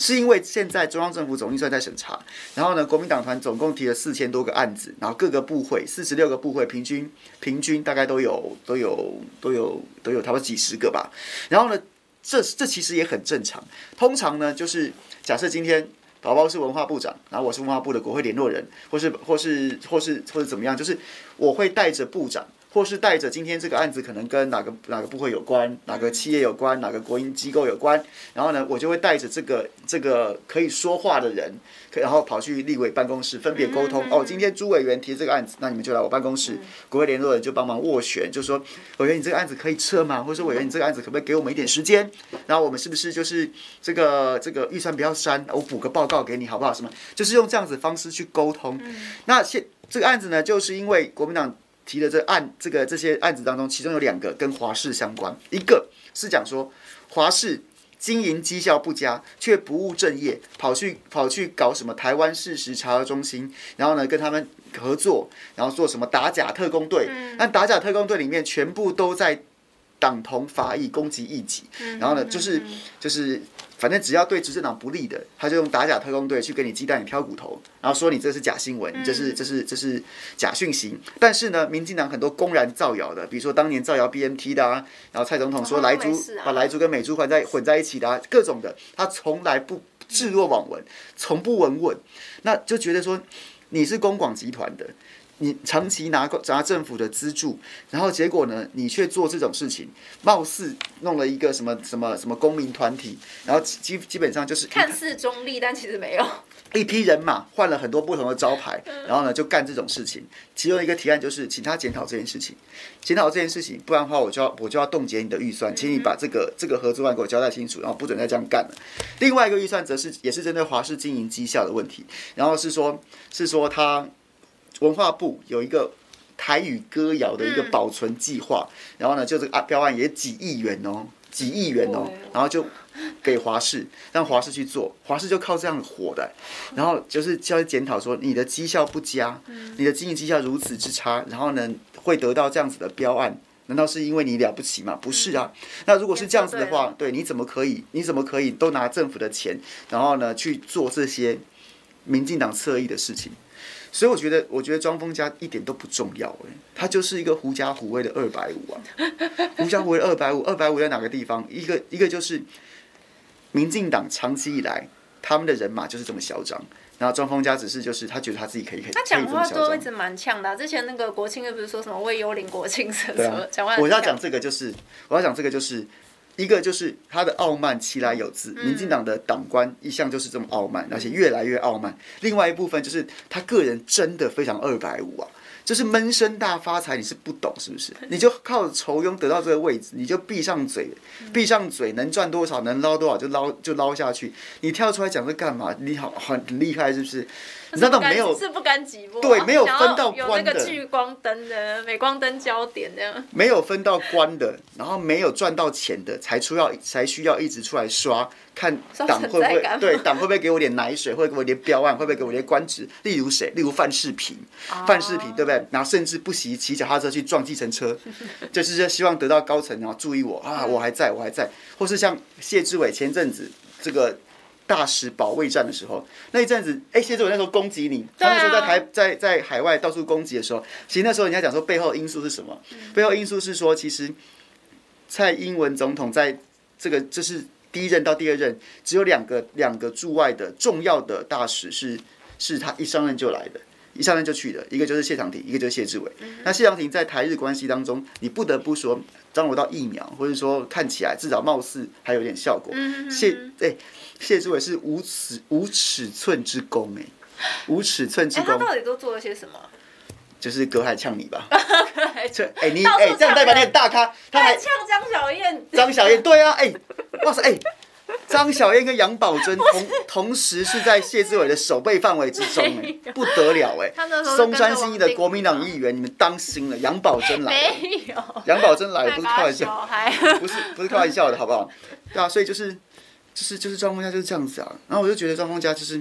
是因为现在中央政府总预算在审查，然后呢，国民党团总共提了四千多个案子，然后各个部会四十六个部会，平均平均大概都有都有都有都有差不多几十个吧。然后呢，这这其实也很正常。通常呢，就是假设今天。宝宝是文化部长，然后我是文化部的国会联络人，或是或是或是或者怎么样，就是我会带着部长。或是带着今天这个案子可能跟哪个哪个部会有关，哪个企业有关，哪个国营机构有关，然后呢，我就会带着这个这个可以说话的人，然后跑去立委办公室分别沟通。哦，今天朱委员提这个案子，那你们就来我办公室，国会联络人就帮忙斡旋，就说委员你这个案子可以撤吗？或者说委员你这个案子可不可以给我们一点时间？然后我们是不是就是这个这个预算不要删，我补个报告给你好不好？什么？就是用这样子的方式去沟通。那现这个案子呢，就是因为国民党。提的这案，这个这些案子当中，其中有两个跟华视相关，一个是讲说华视经营绩效不佳，却不务正业，跑去跑去搞什么台湾事实查核中心，然后呢跟他们合作，然后做什么打假特工队，那打假特工队里面全部都在党同伐异，攻击异己，然后呢就是就是。反正只要对执政党不利的，他就用打假特工队去给你鸡蛋里挑骨头，然后说你这是假新闻，这是这是这是假讯息。但是呢，民进党很多公然造谣的，比如说当年造谣 BMT 的啊，然后蔡总统说莱猪把莱猪跟美猪混在混在一起的啊，各种的，他从来不置若罔闻，从不闻闻，那就觉得说你是公广集团的。你长期拿拿政府的资助，然后结果呢，你却做这种事情，貌似弄了一个什么什么什么公民团体，然后基基本上就是看似中立，但其实没有 一批人马换了很多不同的招牌，然后呢就干这种事情。其中一个提案就是请他检讨这件事情，检讨这件事情，不然的话我就要我就要冻结你的预算，请你把这个这个合作案给我交代清楚，然后不准再这样干了。另外一个预算则是也是针对华视经营绩效的问题，然后是说，是说他。文化部有一个台语歌谣的一个保存计划，然后呢，就这个啊标案也几亿元哦，几亿元哦，然后就给华视，让华视去做，华视就靠这样火的，然后就是就要检讨说你的绩效不佳，你的经营绩效如此之差，然后呢会得到这样子的标案，难道是因为你了不起吗？不是啊，那如果是这样子的话，对，你怎么可以，你怎么可以都拿政府的钱，然后呢去做这些民进党侧翼的事情？所以我觉得，我觉得庄丰家一点都不重要哎，他就是一个狐假虎威的二百五啊，狐假虎威二百五，二百五在哪个地方？一个一个就是，民进党长期以来他们的人马就是这么嚣张，然后庄丰家只是就是他觉得他自己可以可以，他讲话都一直蛮呛的，之前那个国庆又不是说什么为幽灵国庆什么什么，讲话我要讲这个就是我要讲这个就是。一个就是他的傲慢其来有自，民进党的党官一向就是这么傲慢，而且越来越傲慢。另外一部分就是他个人真的非常二百五啊，就是闷声大发财，你是不懂是不是？你就靠酬庸得到这个位置，你就闭上嘴，闭上嘴，能赚多少能捞多少就捞就捞下去。你跳出来讲这干嘛？你好很厉害是不是？你知道没有是不甘寂寞，对，没有分到关的，有那个聚光灯的镁光灯焦点这样，没有分到关的，然后没有赚到钱的，才出要才需要一直出来刷，看党会不会对党会不会给我点奶水，会给我点标案，会不会给我点官职？例如谁？例如范世平，范世平对不对？然后甚至不惜骑脚踏车去撞计程车，就是希望得到高层然后注意我啊，我还在我还在，或是像谢志伟前阵子这个。大使保卫战的时候，那一阵子，哎、欸，谢志伟那时候攻击你，他那时候在台在在海外到处攻击的时候，其实那时候人家讲说背后因素是什么？背后因素是说，其实蔡英文总统在这个就是第一任到第二任，只有两个两个驻外的重要的大使是是他一上任就来的，一上任就去的，一个就是谢长廷，一个就是谢志伟。那谢长廷在台日关系当中，你不得不说张罗到疫苗，或者说看起来至少貌似还有点效果。谢哎。谢志伟是无尺无尺寸之功哎，无尺寸之功。他到底都做了些什么？就是隔海呛你吧。这哎你哎这样代表你很大咖。他还呛张小燕。张小燕对啊哎，哇塞哎，张小燕跟杨宝珍同 同时是在谢志伟的守备范围之中哎，不得了哎。松山新义的国民党议员，你们当心了，杨宝珍来。没有。杨宝珍来不是开玩笑，不是不是开玩笑的好不好？对啊，所以就是。就是就是庄凤家就是这样子啊，然后我就觉得庄凤家就是，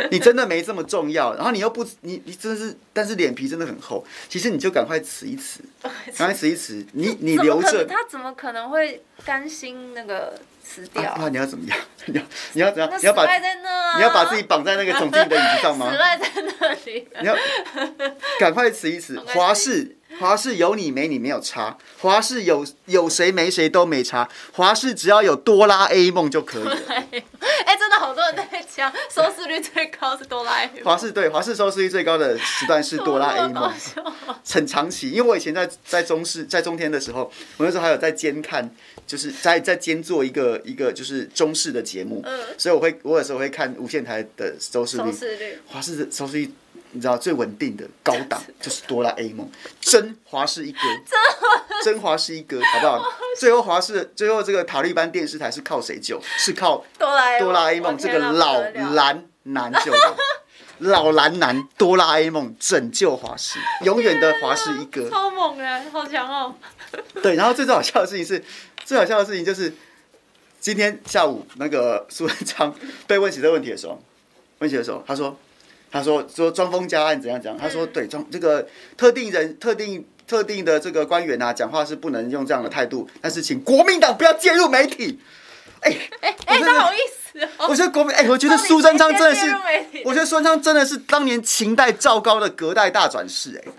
你真的没这么重要，然后你又不你你真的是，但是脸皮真的很厚，其实你就赶快辞一辞，赶快辞一辞，你你留着他怎么可能会甘心那个辞掉？啊，你要怎么样？你要你要怎样？你要把你要把自己绑在那个总经理的椅子上吗？死赖在那里，你要赶快辞一辞，华视。华视有你没你没有差，华视有有谁没谁都没差，华视只要有哆啦 A 梦就可以了。哎、欸，真的好多人在讲，收视率最高是哆啦 A 梦。华视对华视收视率最高的时段是哆啦 A 梦，很长期。因为我以前在在中视在中天的时候，我那时候还有在监看，就是在在监做一个一个就是中视的节目，嗯、所以我会我有时候会看无线台的收视率，华视的收视率。你知道最稳定的高档 就是哆啦 A 梦，真华视一哥，真华视一哥，好不好？最后华视最后这个塔利班电视台是靠谁救？是靠哆啦 A 梦这个老蓝男救的，老蓝男哆啦 A 梦拯救华氏，永远的华氏一哥，超猛哎，好强哦！对，然后最最好笑的事情是，最好笑的事情就是今天下午那个苏文昌被问起这个问题的时候，问起的时候他说。他说说装疯加案怎样讲？他说对装这个特定人、特定特定的这个官员啊，讲话是不能用这样的态度。但是请国民党不要介入媒体。哎哎哎，不好意思，我觉得国民哎，我觉得苏贞昌真的是，我觉得苏贞昌真的是当年秦代赵高的隔代大转世哎，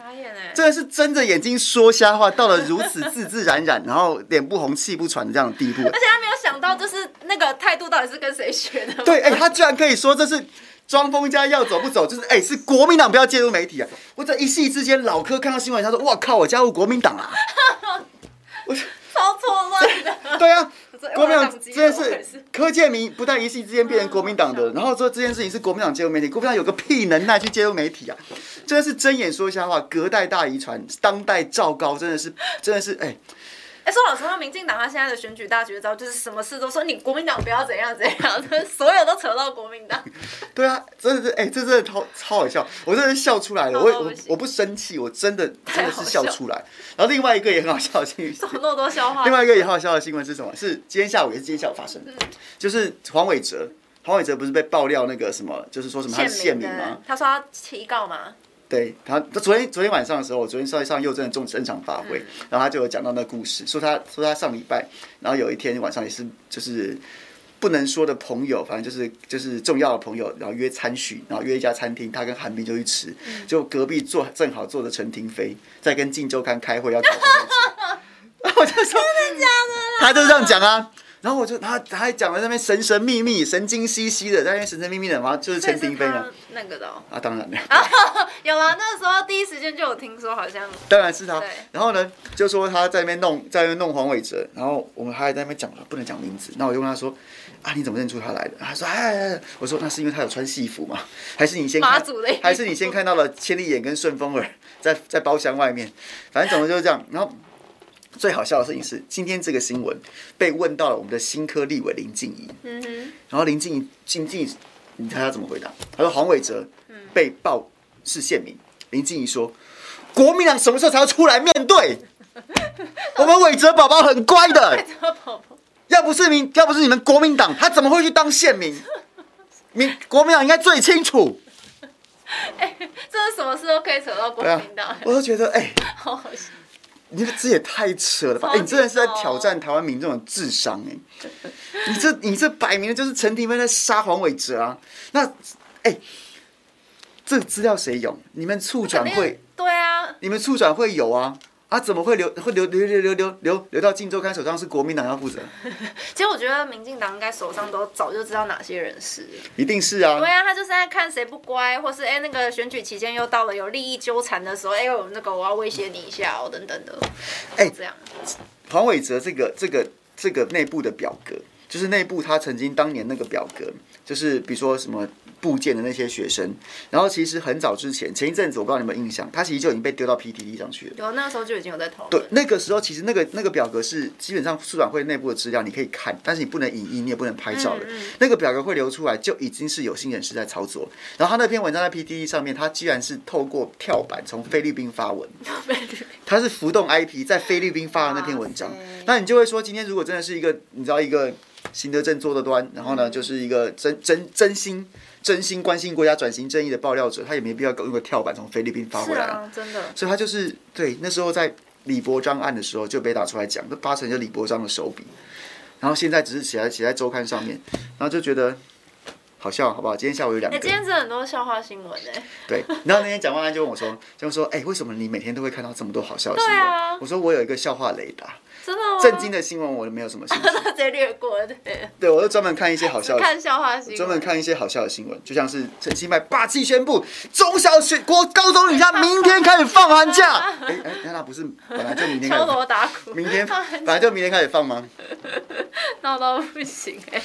真的是睁着眼睛说瞎话，到了如此自自然然，然后脸不红气不喘的这样的地步。而且他没有想到，就是那个态度到底是跟谁学的？对，哎，他居然可以说这是。庄丰家要走不走，就是哎、欸，是国民党不要介入媒体啊！我这一夕之间，老柯看到新闻，他说：“哇靠，我加入国民党啊！” 我超错乱的。对啊，国民党真的是柯建铭不但一夕之间变成国民党的，然后说这件事情是国民党介入媒体，国民党有个屁能耐去介入媒体啊！真的是睁眼说瞎话，隔代大遗传，当代赵高真的是真的是哎。欸哎，说老实话，民进党他现在的选举大绝招就是什么事都说你国民党不要怎样怎样，所有都扯到国民党。对啊，真的是哎，这真的超超好笑，我真的是笑出来了。我我我不生气，我真的真的是笑出来。然后另外一个也很好笑的新闻，那么多笑话。另外一个也很好笑的新闻是什么？是今天下午也是今天下午发生的，就是黄伟哲，黄伟哲不是被爆料那个什么，就是说什么他是县民吗？他说他提告吗？对他，他昨天昨天晚上的时候，我昨天上上幼正的中正常发挥，嗯、然后他就有讲到那个故事，说他说他上礼拜，然后有一天晚上也是就是不能说的朋友，反正就是就是重要的朋友，然后约餐叙，然后约一家餐厅，他跟韩冰就去吃，嗯、就隔壁坐正好坐着陈廷妃在跟镜周刊开会要讨论，我就说真的假的？他就这样讲啊。然后我就他他还讲了那边神神秘秘、神经兮兮的，在那边神神秘秘的，然后就是陈廷妃嘛，那个的、哦、啊，当然了，有啊，那个时候第一时间就有听说，好像当然是他。然后呢，就说他在那边弄，在那边弄黄伟哲，然后我们还在那边讲不能讲名字，那我就问他说啊，你怎么认出他来的？他说哎，我说那是因为他有穿戏服嘛，还是你先看，还是你先看到了千里眼跟顺风耳在在包厢外面，反正总之就是这样，然后。最好笑的事情是，今天这个新闻被问到了我们的新科立委林静怡，嗯哼，然后林静怡，静静，你猜他怎么回答？他说黄伟哲被曝是县民，林静怡说，国民党什么时候才要出来面对？我们伟哲宝宝很乖的，要不是民，要不是你们国民党，他怎么会去当县民？民国民党应该最清楚。哎，这是什么事都可以扯到国民党，我都觉得哎，好好笑。你这也太扯了吧！哎、欸，你真的是在挑战台湾民众的智商哎、欸！你这你这摆明了就是陈廷芬在杀黄伟哲啊！那哎、欸，这资料谁有？你们促转会？对啊，你们促转会有啊？啊，怎么会流会流流流流流流流到镜周刊手上？是国民党要负责？其实我觉得民进党应该手上都早就知道哪些人是，一定是啊。对啊，他就是在看谁不乖，或是哎、欸、那个选举期间又到了有利益纠缠的时候，哎、欸、呦那个我要威胁你一下哦等等的。哎，这样。黄伟哲这个这个这个内部的表格，就是内部他曾经当年那个表格，就是比如说什么。部件的那些学生，然后其实很早之前，前一阵子我不知道你们印象，他其实就已经被丢到 PTT 上去了。有，那个时候就已经有在讨论。对，那个时候其实那个那个表格是基本上出版会内部的资料，你可以看，但是你不能影音，你也不能拍照的。嗯嗯、那个表格会流出来，就已经是有心人士在操作。然后他那篇文章在 PTT 上面，他居然是透过跳板从菲律宾发文，他是浮动 IP 在菲律宾发的那篇文章。那你就会说，今天如果真的是一个你知道一个行得正坐得端，然后呢，就是一个真真真心。真心关心国家转型正义的爆料者，他也没必要用个跳板从菲律宾发回来啊，真的。所以他就是对那时候在李伯章案的时候就被打出来讲，那八成就李伯章的手笔。然后现在只是写在写在周刊上面，然后就觉得好笑，好不好？今天下午有两个。哎，今天是很多笑话新闻哎。对，然后那天蒋万安就问我说，就说哎，为什么你每天都会看到这么多好笑的新闻？啊、我说我有一个笑话雷达。真的吗？震惊的新闻我都没有什么兴趣，直接略过。对，对我就专门看一些好笑的，看笑话新闻，专门看一些好笑的新闻，就像是陈其迈霸气宣布中小学、国高中以下明天开始放寒假。哎哎，那不是本来就明天开始？敲锣打鼓，明天 本来就明天开始放吗？闹到不行哎！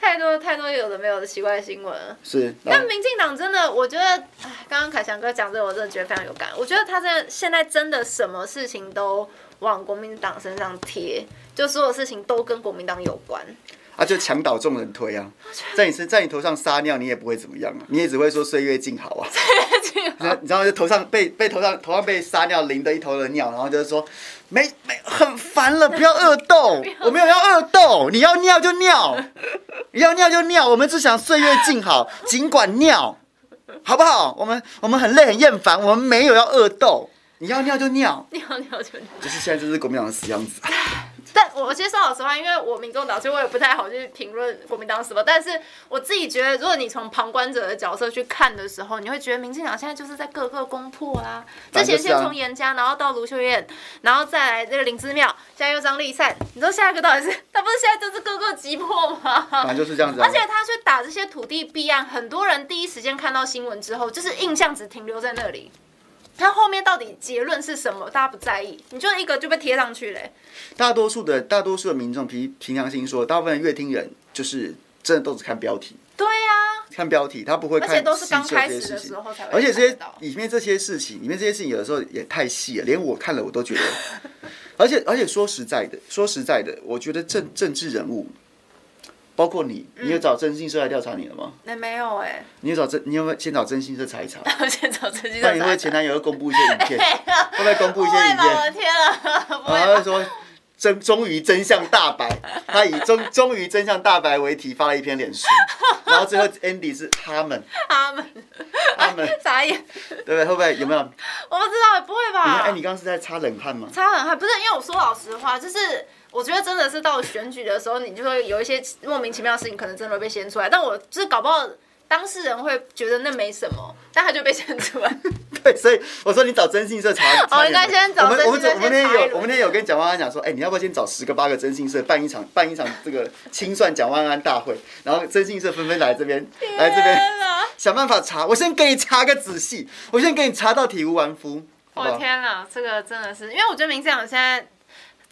太多太多有的没有的奇怪的新闻。是，但民进党真的，我觉得，哎，刚刚凯翔哥讲这个，我真的觉得非常有感。我觉得他在现在真的什么事情都。往国民党身上贴，就所有事情都跟国民党有关啊！就墙倒众人推啊，在你身，在你头上撒尿，你也不会怎么样啊，你也只会说岁月静好啊。岁月静好，你知道，就头上被被头上头上被撒尿淋的一头的尿，然后就是说没没很烦了，不要恶斗，我没有要恶斗，你要尿就尿，你要尿就尿，我们只想岁月静好，尽管尿，好不好？我们我们很累很厌烦，我们没有要恶斗。你要尿就尿，尿尿就尿，就是现在就是国民党的死样子。但我先说老实话，因为我民众党，所以我也不太好去评论国民党什么。但是我自己觉得，如果你从旁观者的角色去看的时候，你会觉得民进党现在就是在各个攻破啊。之前先从严家，然后到卢秀燕，然后再来这个林之妙，现在又张立善。你说下一个到底是他？不是现在就是各个击破吗？反正就是这样子啊。而且他去打这些土地弊案，很多人第一时间看到新闻之后，就是印象只停留在那里。他后面到底结论是什么？大家不在意，你就一个就被贴上去嘞。大多数的大多数的民众凭凭良心说，大部分的阅听人就是真的都只看标题。对呀、啊，看标题，他不会看。而且都是刚开始的时候才会。而且这些里面这些事情，里面这些事情有的时候也太细了，连我看了我都觉得。而且而且说实在的，说实在的，我觉得政政治人物。包括你，你有找征信社来调查你了吗？那、嗯、没有哎、欸。你有找征，你有没有先找征信社查一查？我先找征信社。因为前男友要公布一些影片，会不会公布一些影片？我的天啊！然后他说真终于真相大白，他以终终于真相大白为题发了一篇脸书，然后最后 Andy 是他们，他们，他们傻眼，对不对？会不会有没有？我不知道，不会吧？哎，你刚刚是在擦冷汗吗？擦冷汗不是，因为我说老实话，就是。我觉得真的是到选举的时候，你就会有一些莫名其妙的事情，可能真的会被掀出来。但我就是搞不好当事人会觉得那没什么，但他就被掀出来。对，所以我说你找征信社查。哦，应该先找征信社。我们我们我们那天有我们那天有跟蒋万安讲说，哎，你要不要先找十个八个征信社办一场办一场这个清算蒋万安大会，然后征信社纷纷来这边来这边想办法查。我先给你查个仔细，我先给你查到体无完肤。我的天哪，这个真的是，因为我觉得民进党现在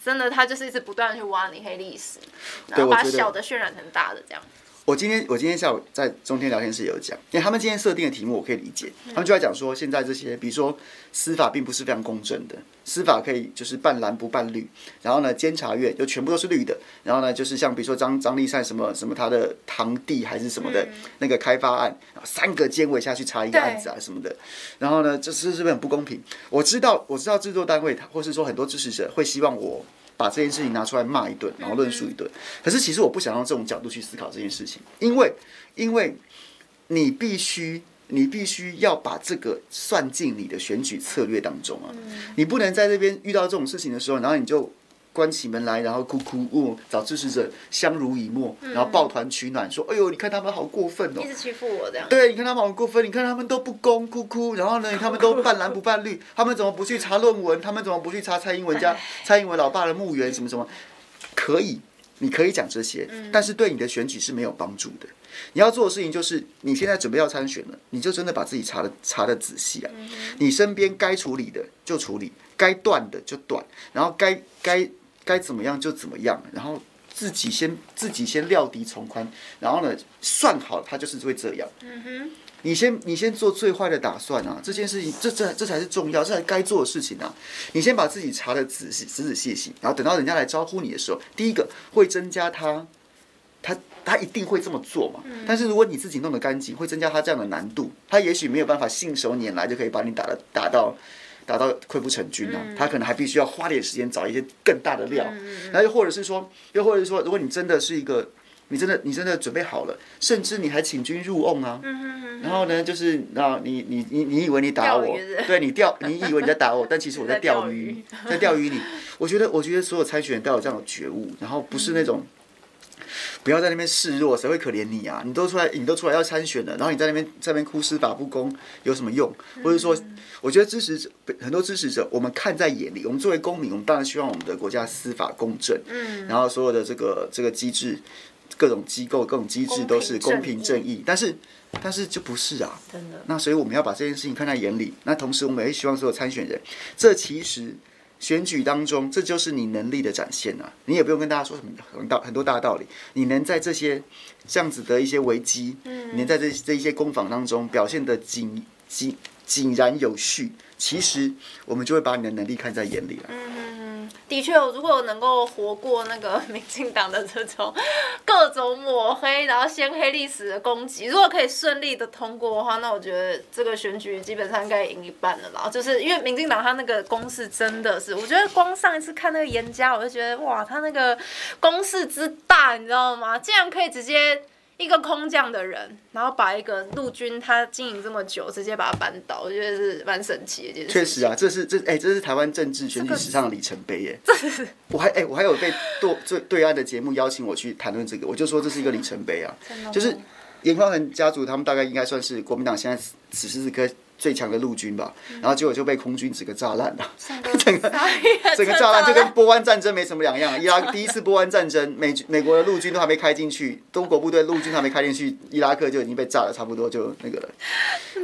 真的他就是一直不断的去挖你黑历史，然后把小的渲染成大的这样。我今天我今天下午在中天聊天室有讲，因为他们今天设定的题目我可以理解，他们就在讲说现在这些，比如说司法并不是非常公正的，司法可以就是半蓝不半绿，然后呢监察院就全部都是绿的，然后呢就是像比如说张张丽善什么什么他的堂弟还是什么的那个开发案，三个监委下去查一个案子啊什么的，然后呢这是是不是很不公平？我知道我知道制作单位或是说很多支持者会希望我。把这件事情拿出来骂一顿，然后论述一顿。可是其实我不想用这种角度去思考这件事情，因为，因为你必须，你必须要把这个算进你的选举策略当中啊。你不能在这边遇到这种事情的时候，然后你就。关起门来，然后哭哭哦，找支持者相濡以沫，然后抱团取暖，说：“哎呦，你看他们好过分哦，一直欺负我这样。”对，你看他们好过分，你看他们都不公，哭哭。然后呢，他们都半蓝不半绿，他们怎么不去查论文？他们怎么不去查蔡英文家蔡英文老爸的墓园什么什么？可以，你可以讲这些，但是对你的选举是没有帮助的。你要做的事情就是，你现在准备要参选了，你就真的把自己查的查的仔细啊。你身边该处理的就处理，该断的就断，然后该该。该怎么样就怎么样，然后自己先自己先料敌从宽，然后呢算好他就是会这样。嗯哼，你先你先做最坏的打算啊，这件事情这这这才是重要，这才该做的事情啊。你先把自己查的仔细仔仔细细，然后等到人家来招呼你的时候，第一个会增加他他他一定会这么做嘛。但是如果你自己弄得干净，会增加他这样的难度，他也许没有办法信手拈来就可以把你打的打到。打到溃不成军啊，他可能还必须要花点时间找一些更大的料，然后又或者是说，又或者是说，如果你真的是一个，你真的你真的准备好了，甚至你还请君入瓮啊，然后呢，就是啊，你你你你以为你打我，对你钓，你以为你在打我，但其实我在钓鱼，在钓鱼你。我觉得，我觉得所有参选人都有这样的觉悟，然后不是那种。不要在那边示弱，谁会可怜你啊？你都出来，你都出来要参选了，然后你在那边在那边哭司法不公，有什么用？或者说，我觉得支持者很多支持者，我们看在眼里。我们作为公民，我们当然希望我们的国家司法公正，嗯，然后所有的这个这个机制，各种机构、各种机制都是公平正义。但是，但是就不是啊，真的。那所以我们要把这件事情看在眼里。那同时，我们也希望所有参选人，这其实。选举当中，这就是你能力的展现啊！你也不用跟大家说什么很道很多大道理，你能在这些这样子的一些危机，嗯，你能在这这一些攻防当中表现得井井井然有序，其实我们就会把你的能力看在眼里了。嗯的确，我如果能够活过那个民进党的这种各种抹黑，然后掀黑历史的攻击，如果可以顺利的通过的话，那我觉得这个选举基本上应该赢一半了啦。就是因为民进党他那个攻势真的是，我觉得光上一次看那个严家，我就觉得哇，他那个攻势之大，你知道吗？竟然可以直接。一个空降的人，然后把一个陆军他经营这么久，直接把他扳倒，我觉得是蛮神奇的。确实啊，这是这哎、欸，这是台湾政治选举史上的里程碑耶。这是我还哎、欸，我还有被对对对岸的节目邀请我去谈论这个，我就说这是一个里程碑啊。就是严宽恒家族，他们大概应该算是国民党现在此时此刻。最强的陆军吧，然后结果就被空军整个炸烂了，整个 整个炸烂就跟波湾战争没什么两样。伊拉克 第一次波湾战争，美美国的陆军都还没开进去，中国部队陆军还没开进去，伊拉克就已经被炸了，差不多就那个了。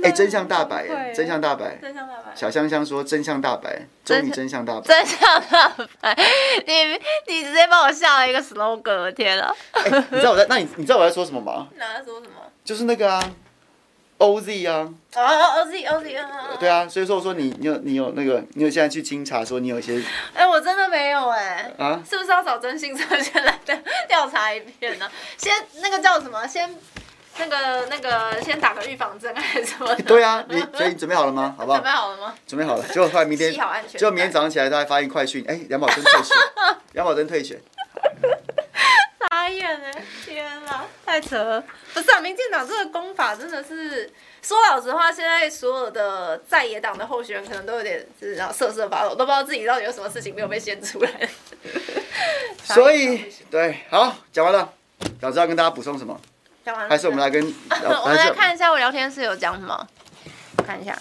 哎，真相大白，真相大白，真相大白。小香香说真相大白，终于真相大白，真相大白。你你直接帮我下了一个 slogan，天啊！你知道我在那你你知道我在说什么吗？那在说什么？就是那个啊。OZ 啊，哦哦 OZ OZ 啊，对啊，所以说我说你你有你有那个你有现在去清查说你有一些，哎、欸，我真的没有哎、欸，啊，是不是要找征信社先来调查一遍呢？先那个叫什么？先那个那个先打个预防针还是什么？对啊，你所以你准备好了吗？好不好？准备好了吗？准备好了，结果后来明天，结果明天早上起来大家发现快讯，哎、欸，杨宝珍退选，杨宝珍退选。傻眼哎！天哪，太扯了！不是啊，民进党这个功法真的是，说老实话，现在所有的在野党的候选人可能都有点是然后瑟瑟发抖，都不知道自己到底有什么事情没有被掀出来。所以，对，好，讲完了。老师要跟大家补充什么？讲完了。还是我们来跟，我们来看一下我聊天室有讲什么，看一下。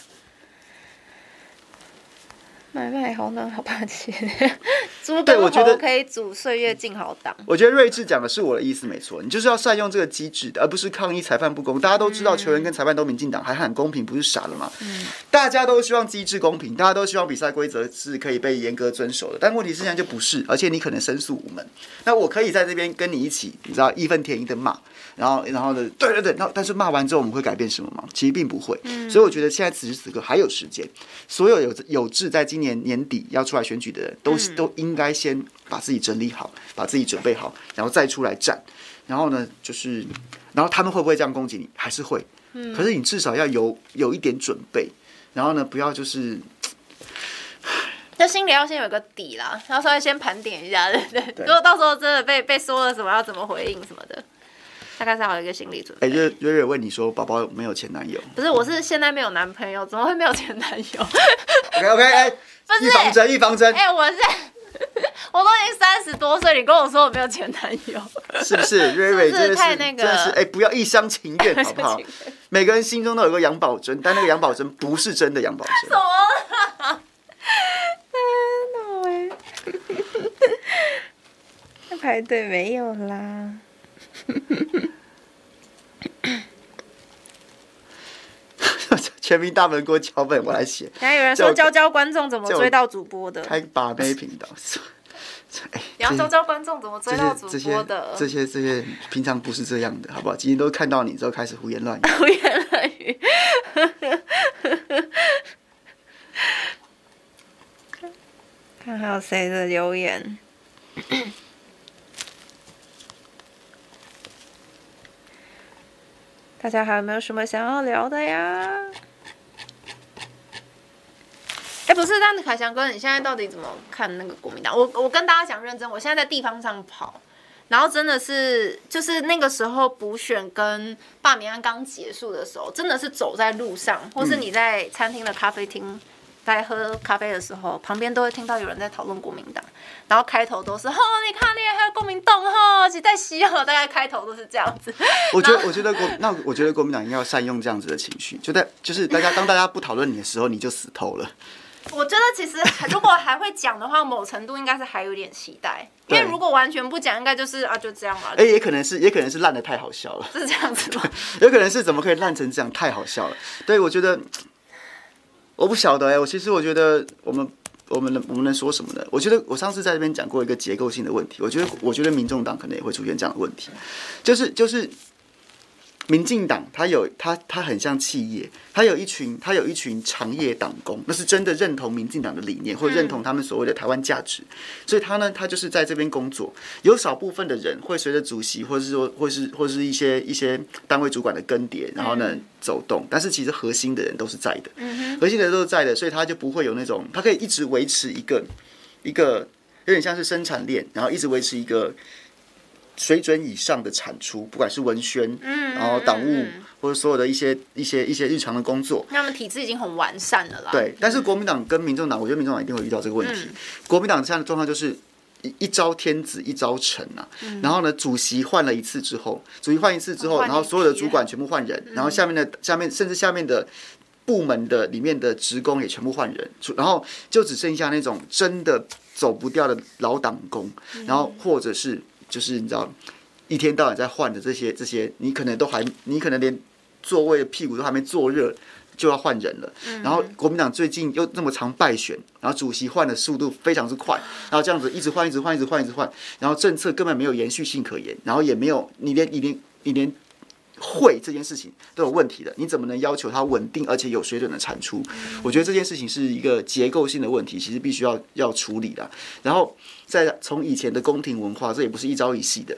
买卖好暖好抱歉，猪跟猴可以组岁月静好党。我觉得睿智讲的是我的意思没错，你就是要善用这个机制的，而不是抗议裁判不公。大家都知道球员跟裁判都民进党，还喊公平，不是傻了吗？嗯，大家都希望机制公平，大家都希望比赛规则是可以被严格遵守的。但问题是现在就不是，而且你可能申诉无门。那我可以在这边跟你一起，你知道义愤填膺的骂，然后然后呢，对对对，那但是骂完之后我们会改变什么吗？其实并不会。所以我觉得现在此时此刻还有时间，所有有有志在今年年底要出来选举的人都都应该先把自己整理好，把自己准备好，然后再出来战。然后呢，就是，然后他们会不会这样攻击你？还是会。可是你至少要有有一点准备。然后呢，不要就是，就心里要先有个底啦，然后稍微先盘点一下，对对。如果到时候真的被被说了什么，要怎么回应什么的。大概是有一个心理准备。哎，瑞瑞瑞问你说，宝宝没有前男友？不是，我是现在没有男朋友，怎么会没有前男友？OK OK，哎，预防针，预防针。哎，我是，我都已经三十多岁，你跟我说我没有前男友，是不是？瑞瑞真的是太那个，真的是哎，不要一厢情愿，好不好？每个人心中都有个杨宝珍，但那个杨宝珍不是真的杨宝珍。什么？天哪！在排队没有啦。全民大闷锅脚本我来写。还有人说教教观众怎么追到主播的，开把妹频道。你要教教观众怎么追到主播的。这些这些，这些平常不是这样的，好不好？今天都看到你之后开始胡言乱语。胡言乱语。看还有谁的留言。大家还有没有什么想要聊的呀？哎，不是，但凯翔哥，你现在到底怎么看那个国民党？我我跟大家讲认真，我现在在地方上跑，然后真的是就是那个时候补选跟罢免案刚结束的时候，真的是走在路上，或是你在餐厅的咖啡厅。在喝咖啡的时候，旁边都会听到有人在讨论国民党，然后开头都是“哦，你看，你还有国民党哈，是在西哦”，大概开头都是这样子。我觉得，我觉得国那我觉得国民党应该要善用这样子的情绪，就在就是大家当大家不讨论你的时候，你就死透了。我觉得其实如果还会讲的话，某程度应该是还有点期待，因为如果完全不讲，应该就是啊就这样了。哎，也可能是，也可能是烂的太好笑了，是这样子吗？有可能是怎么可以烂成这样，太好笑了。对，我觉得。我不晓得哎、我其实我觉得我们我们能我们能说什么呢？我觉得我上次在这边讲过一个结构性的问题，我觉得我觉得民众党可能也会出现这样的问题，就是就是。民进党他有他他很像企业，他有一群他有一群长业党工，那是真的认同民进党的理念，或认同他们所谓的台湾价值，所以他呢，他就是在这边工作。有少部分的人会随着主席，或者是说，或是或是一些一些单位主管的更迭，然后呢走动。但是其实核心的人都是在的，核心的人都是在的，所以他就不会有那种，他可以一直维持一个一个有点像是生产链，然后一直维持一个。水准以上的产出，不管是文宣，嗯，然后党务或者所有的一些一些一些日常的工作，他们体制已经很完善了啦。对，但是国民党跟民众党，我觉得民众党一定会遇到这个问题。国民党这样的状况就是一一朝天子一朝臣呐，然后呢，主席换了一次之后，主席换一次之后，然后所有的主管全部换人，然后下面的下面甚至下面的部门的里面的职工也全部换人，然后就只剩下那种真的走不掉的老党工，然后或者是。就是你知道，一天到晚在换的这些这些，你可能都还，你可能连座位的屁股都还没坐热，就要换人了。然后国民党最近又那么常败选，然后主席换的速度非常之快，然后这样子一直换，一直换，一直换，一直换，然后政策根本没有延续性可言，然后也没有你连你连你连会这件事情都有问题的，你怎么能要求它稳定而且有水准的产出？我觉得这件事情是一个结构性的问题，其实必须要要处理的。然后。在从以前的宫廷文化，这也不是一朝一夕的。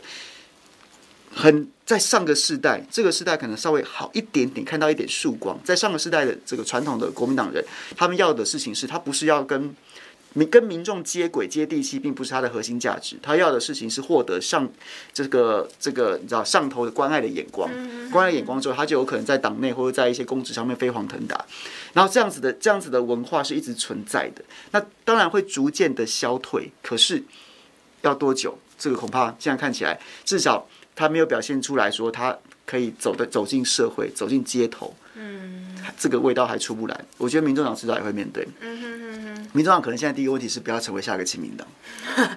很在上个世代，这个世代可能稍微好一点点，看到一点曙光。在上个世代的这个传统的国民党人，他们要的事情是他不是要跟民跟民众接轨接地气，并不是他的核心价值。他要的事情是获得上这个这个你知道上头的关爱的眼光，关爱眼光之后，他就有可能在党内或者在一些公职上面飞黄腾达。然后这样子的这样子的文化是一直存在的，那当然会逐渐的消退，可是要多久？这个恐怕现在看起来，至少他没有表现出来说他可以走的走进社会，走进街头。嗯，这个味道还出不来。我觉得民众党迟早也会面对。嗯哼哼哼。民众党可能现在第一个问题是不要成为下一个亲民党。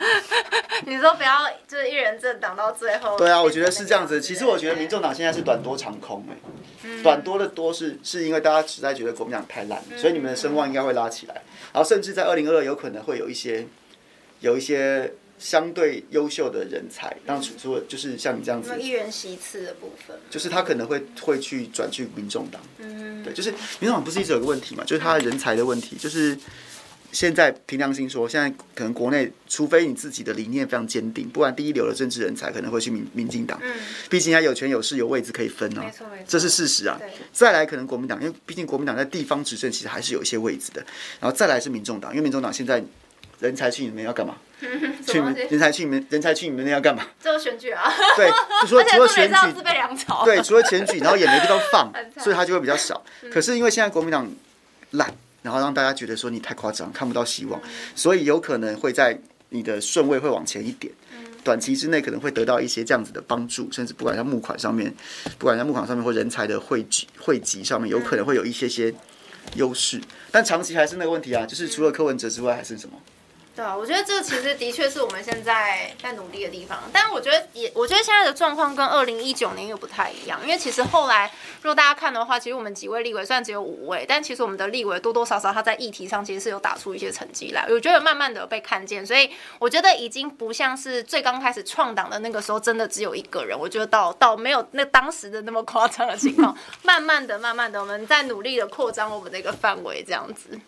你说不要就是一人政党到最后。对啊，我觉得是这样子。其实我觉得民众党现在是短多长空哎、欸，短多的多是是因为大家实在觉得国民党太烂，所以你们的声望应该会拉起来。然后甚至在二零二二有可能会有一些有一些相对优秀的人才，当初说就是像你这样子，一人席次的部分，就是他可能会会去转去民众党。嗯，对，就是民众党不是一直有个问题嘛，就是他的人才的问题，就是。现在凭良心说，现在可能国内，除非你自己的理念非常坚定，不然第一流的政治人才可能会去民民进党。嗯，毕竟他有权有势有位置可以分啊，这是事实啊。再来可能国民党，因为毕竟国民党在地方执政其实还是有一些位置的。然后再来是民众党，因为民众党现在人才去你们要干嘛？去人才去你们人才去你们那要干嘛？做选举啊。对，就说除了选举，对，除了选举，然后也没地方放，所以他就会比较少。可是因为现在国民党烂。然后让大家觉得说你太夸张，看不到希望，所以有可能会在你的顺位会往前一点，短期之内可能会得到一些这样子的帮助，甚至不管在募款上面，不管在募款上面或人才的汇集汇集上面，有可能会有一些些优势，但长期还是那个问题啊，就是除了柯文哲之外还剩什么？对啊，我觉得这个其实的确是我们现在在努力的地方。但我觉得也，我觉得现在的状况跟二零一九年又不太一样。因为其实后来，如果大家看的话，其实我们几位立委虽然只有五位，但其实我们的立委多多少少他在议题上其实是有打出一些成绩来。我觉得慢慢的被看见，所以我觉得已经不像是最刚开始创党的那个时候，真的只有一个人。我觉得到到没有那当时的那么夸张的情况，慢慢的、慢慢的，我们在努力的扩张我们的一个范围，这样子。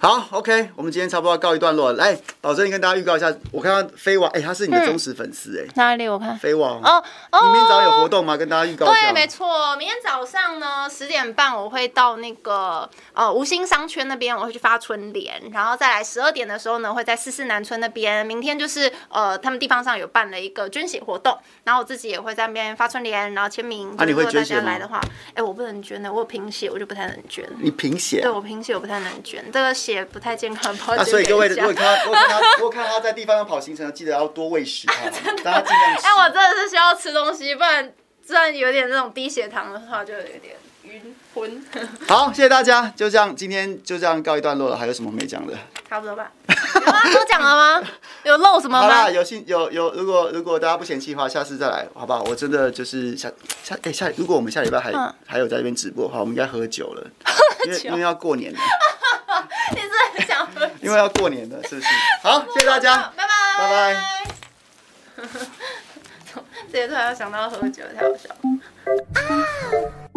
好，OK，我们今天差不多要告一段落了。来，宝珍，你跟大家预告一下，我看到飞王，哎、欸，他是你的忠实粉丝，哎、嗯，哪里？我看飞王哦哦，明天早上有活动吗？跟大家预告一下。对，没错，明天早上呢十点半我会到那个呃吴兴商圈那边，我会去发春联，然后再来十二点的时候呢会在四四南村那边。明天就是呃他们地方上有办了一个捐血活动，然后我自己也会在那边发春联，然后签名。啊，你会捐血吗？来的话，哎、欸，我不能捐的，我有贫血，我就不太能捐。你贫血？对，我贫血，我不太能捐，这个血不太健康。所以各位，如果看他，如果看他，如果看他在地方要跑行程，记得要多喂食 他，大家尽量吃。哎，我真的是需要吃东西，不然不然有点那种低血糖的话，就有点晕昏。好，谢谢大家，就这样，今天就这样告一段落了。还有什么没讲的？差不多吧。有啊？都讲了吗？有漏什么吗？好啦，有信有有，如果如果大家不嫌弃的话，下次再来，好不好？我真的就是下下哎、欸、下，如果我们下礼拜还、嗯、还有在这边直播的话，我们应该喝酒了，因为因为要过年了。你是很想喝酒？因为要过年了，是不是？好，谢谢大家，拜拜，拜拜。这些突然要想到喝酒，太好笑了。啊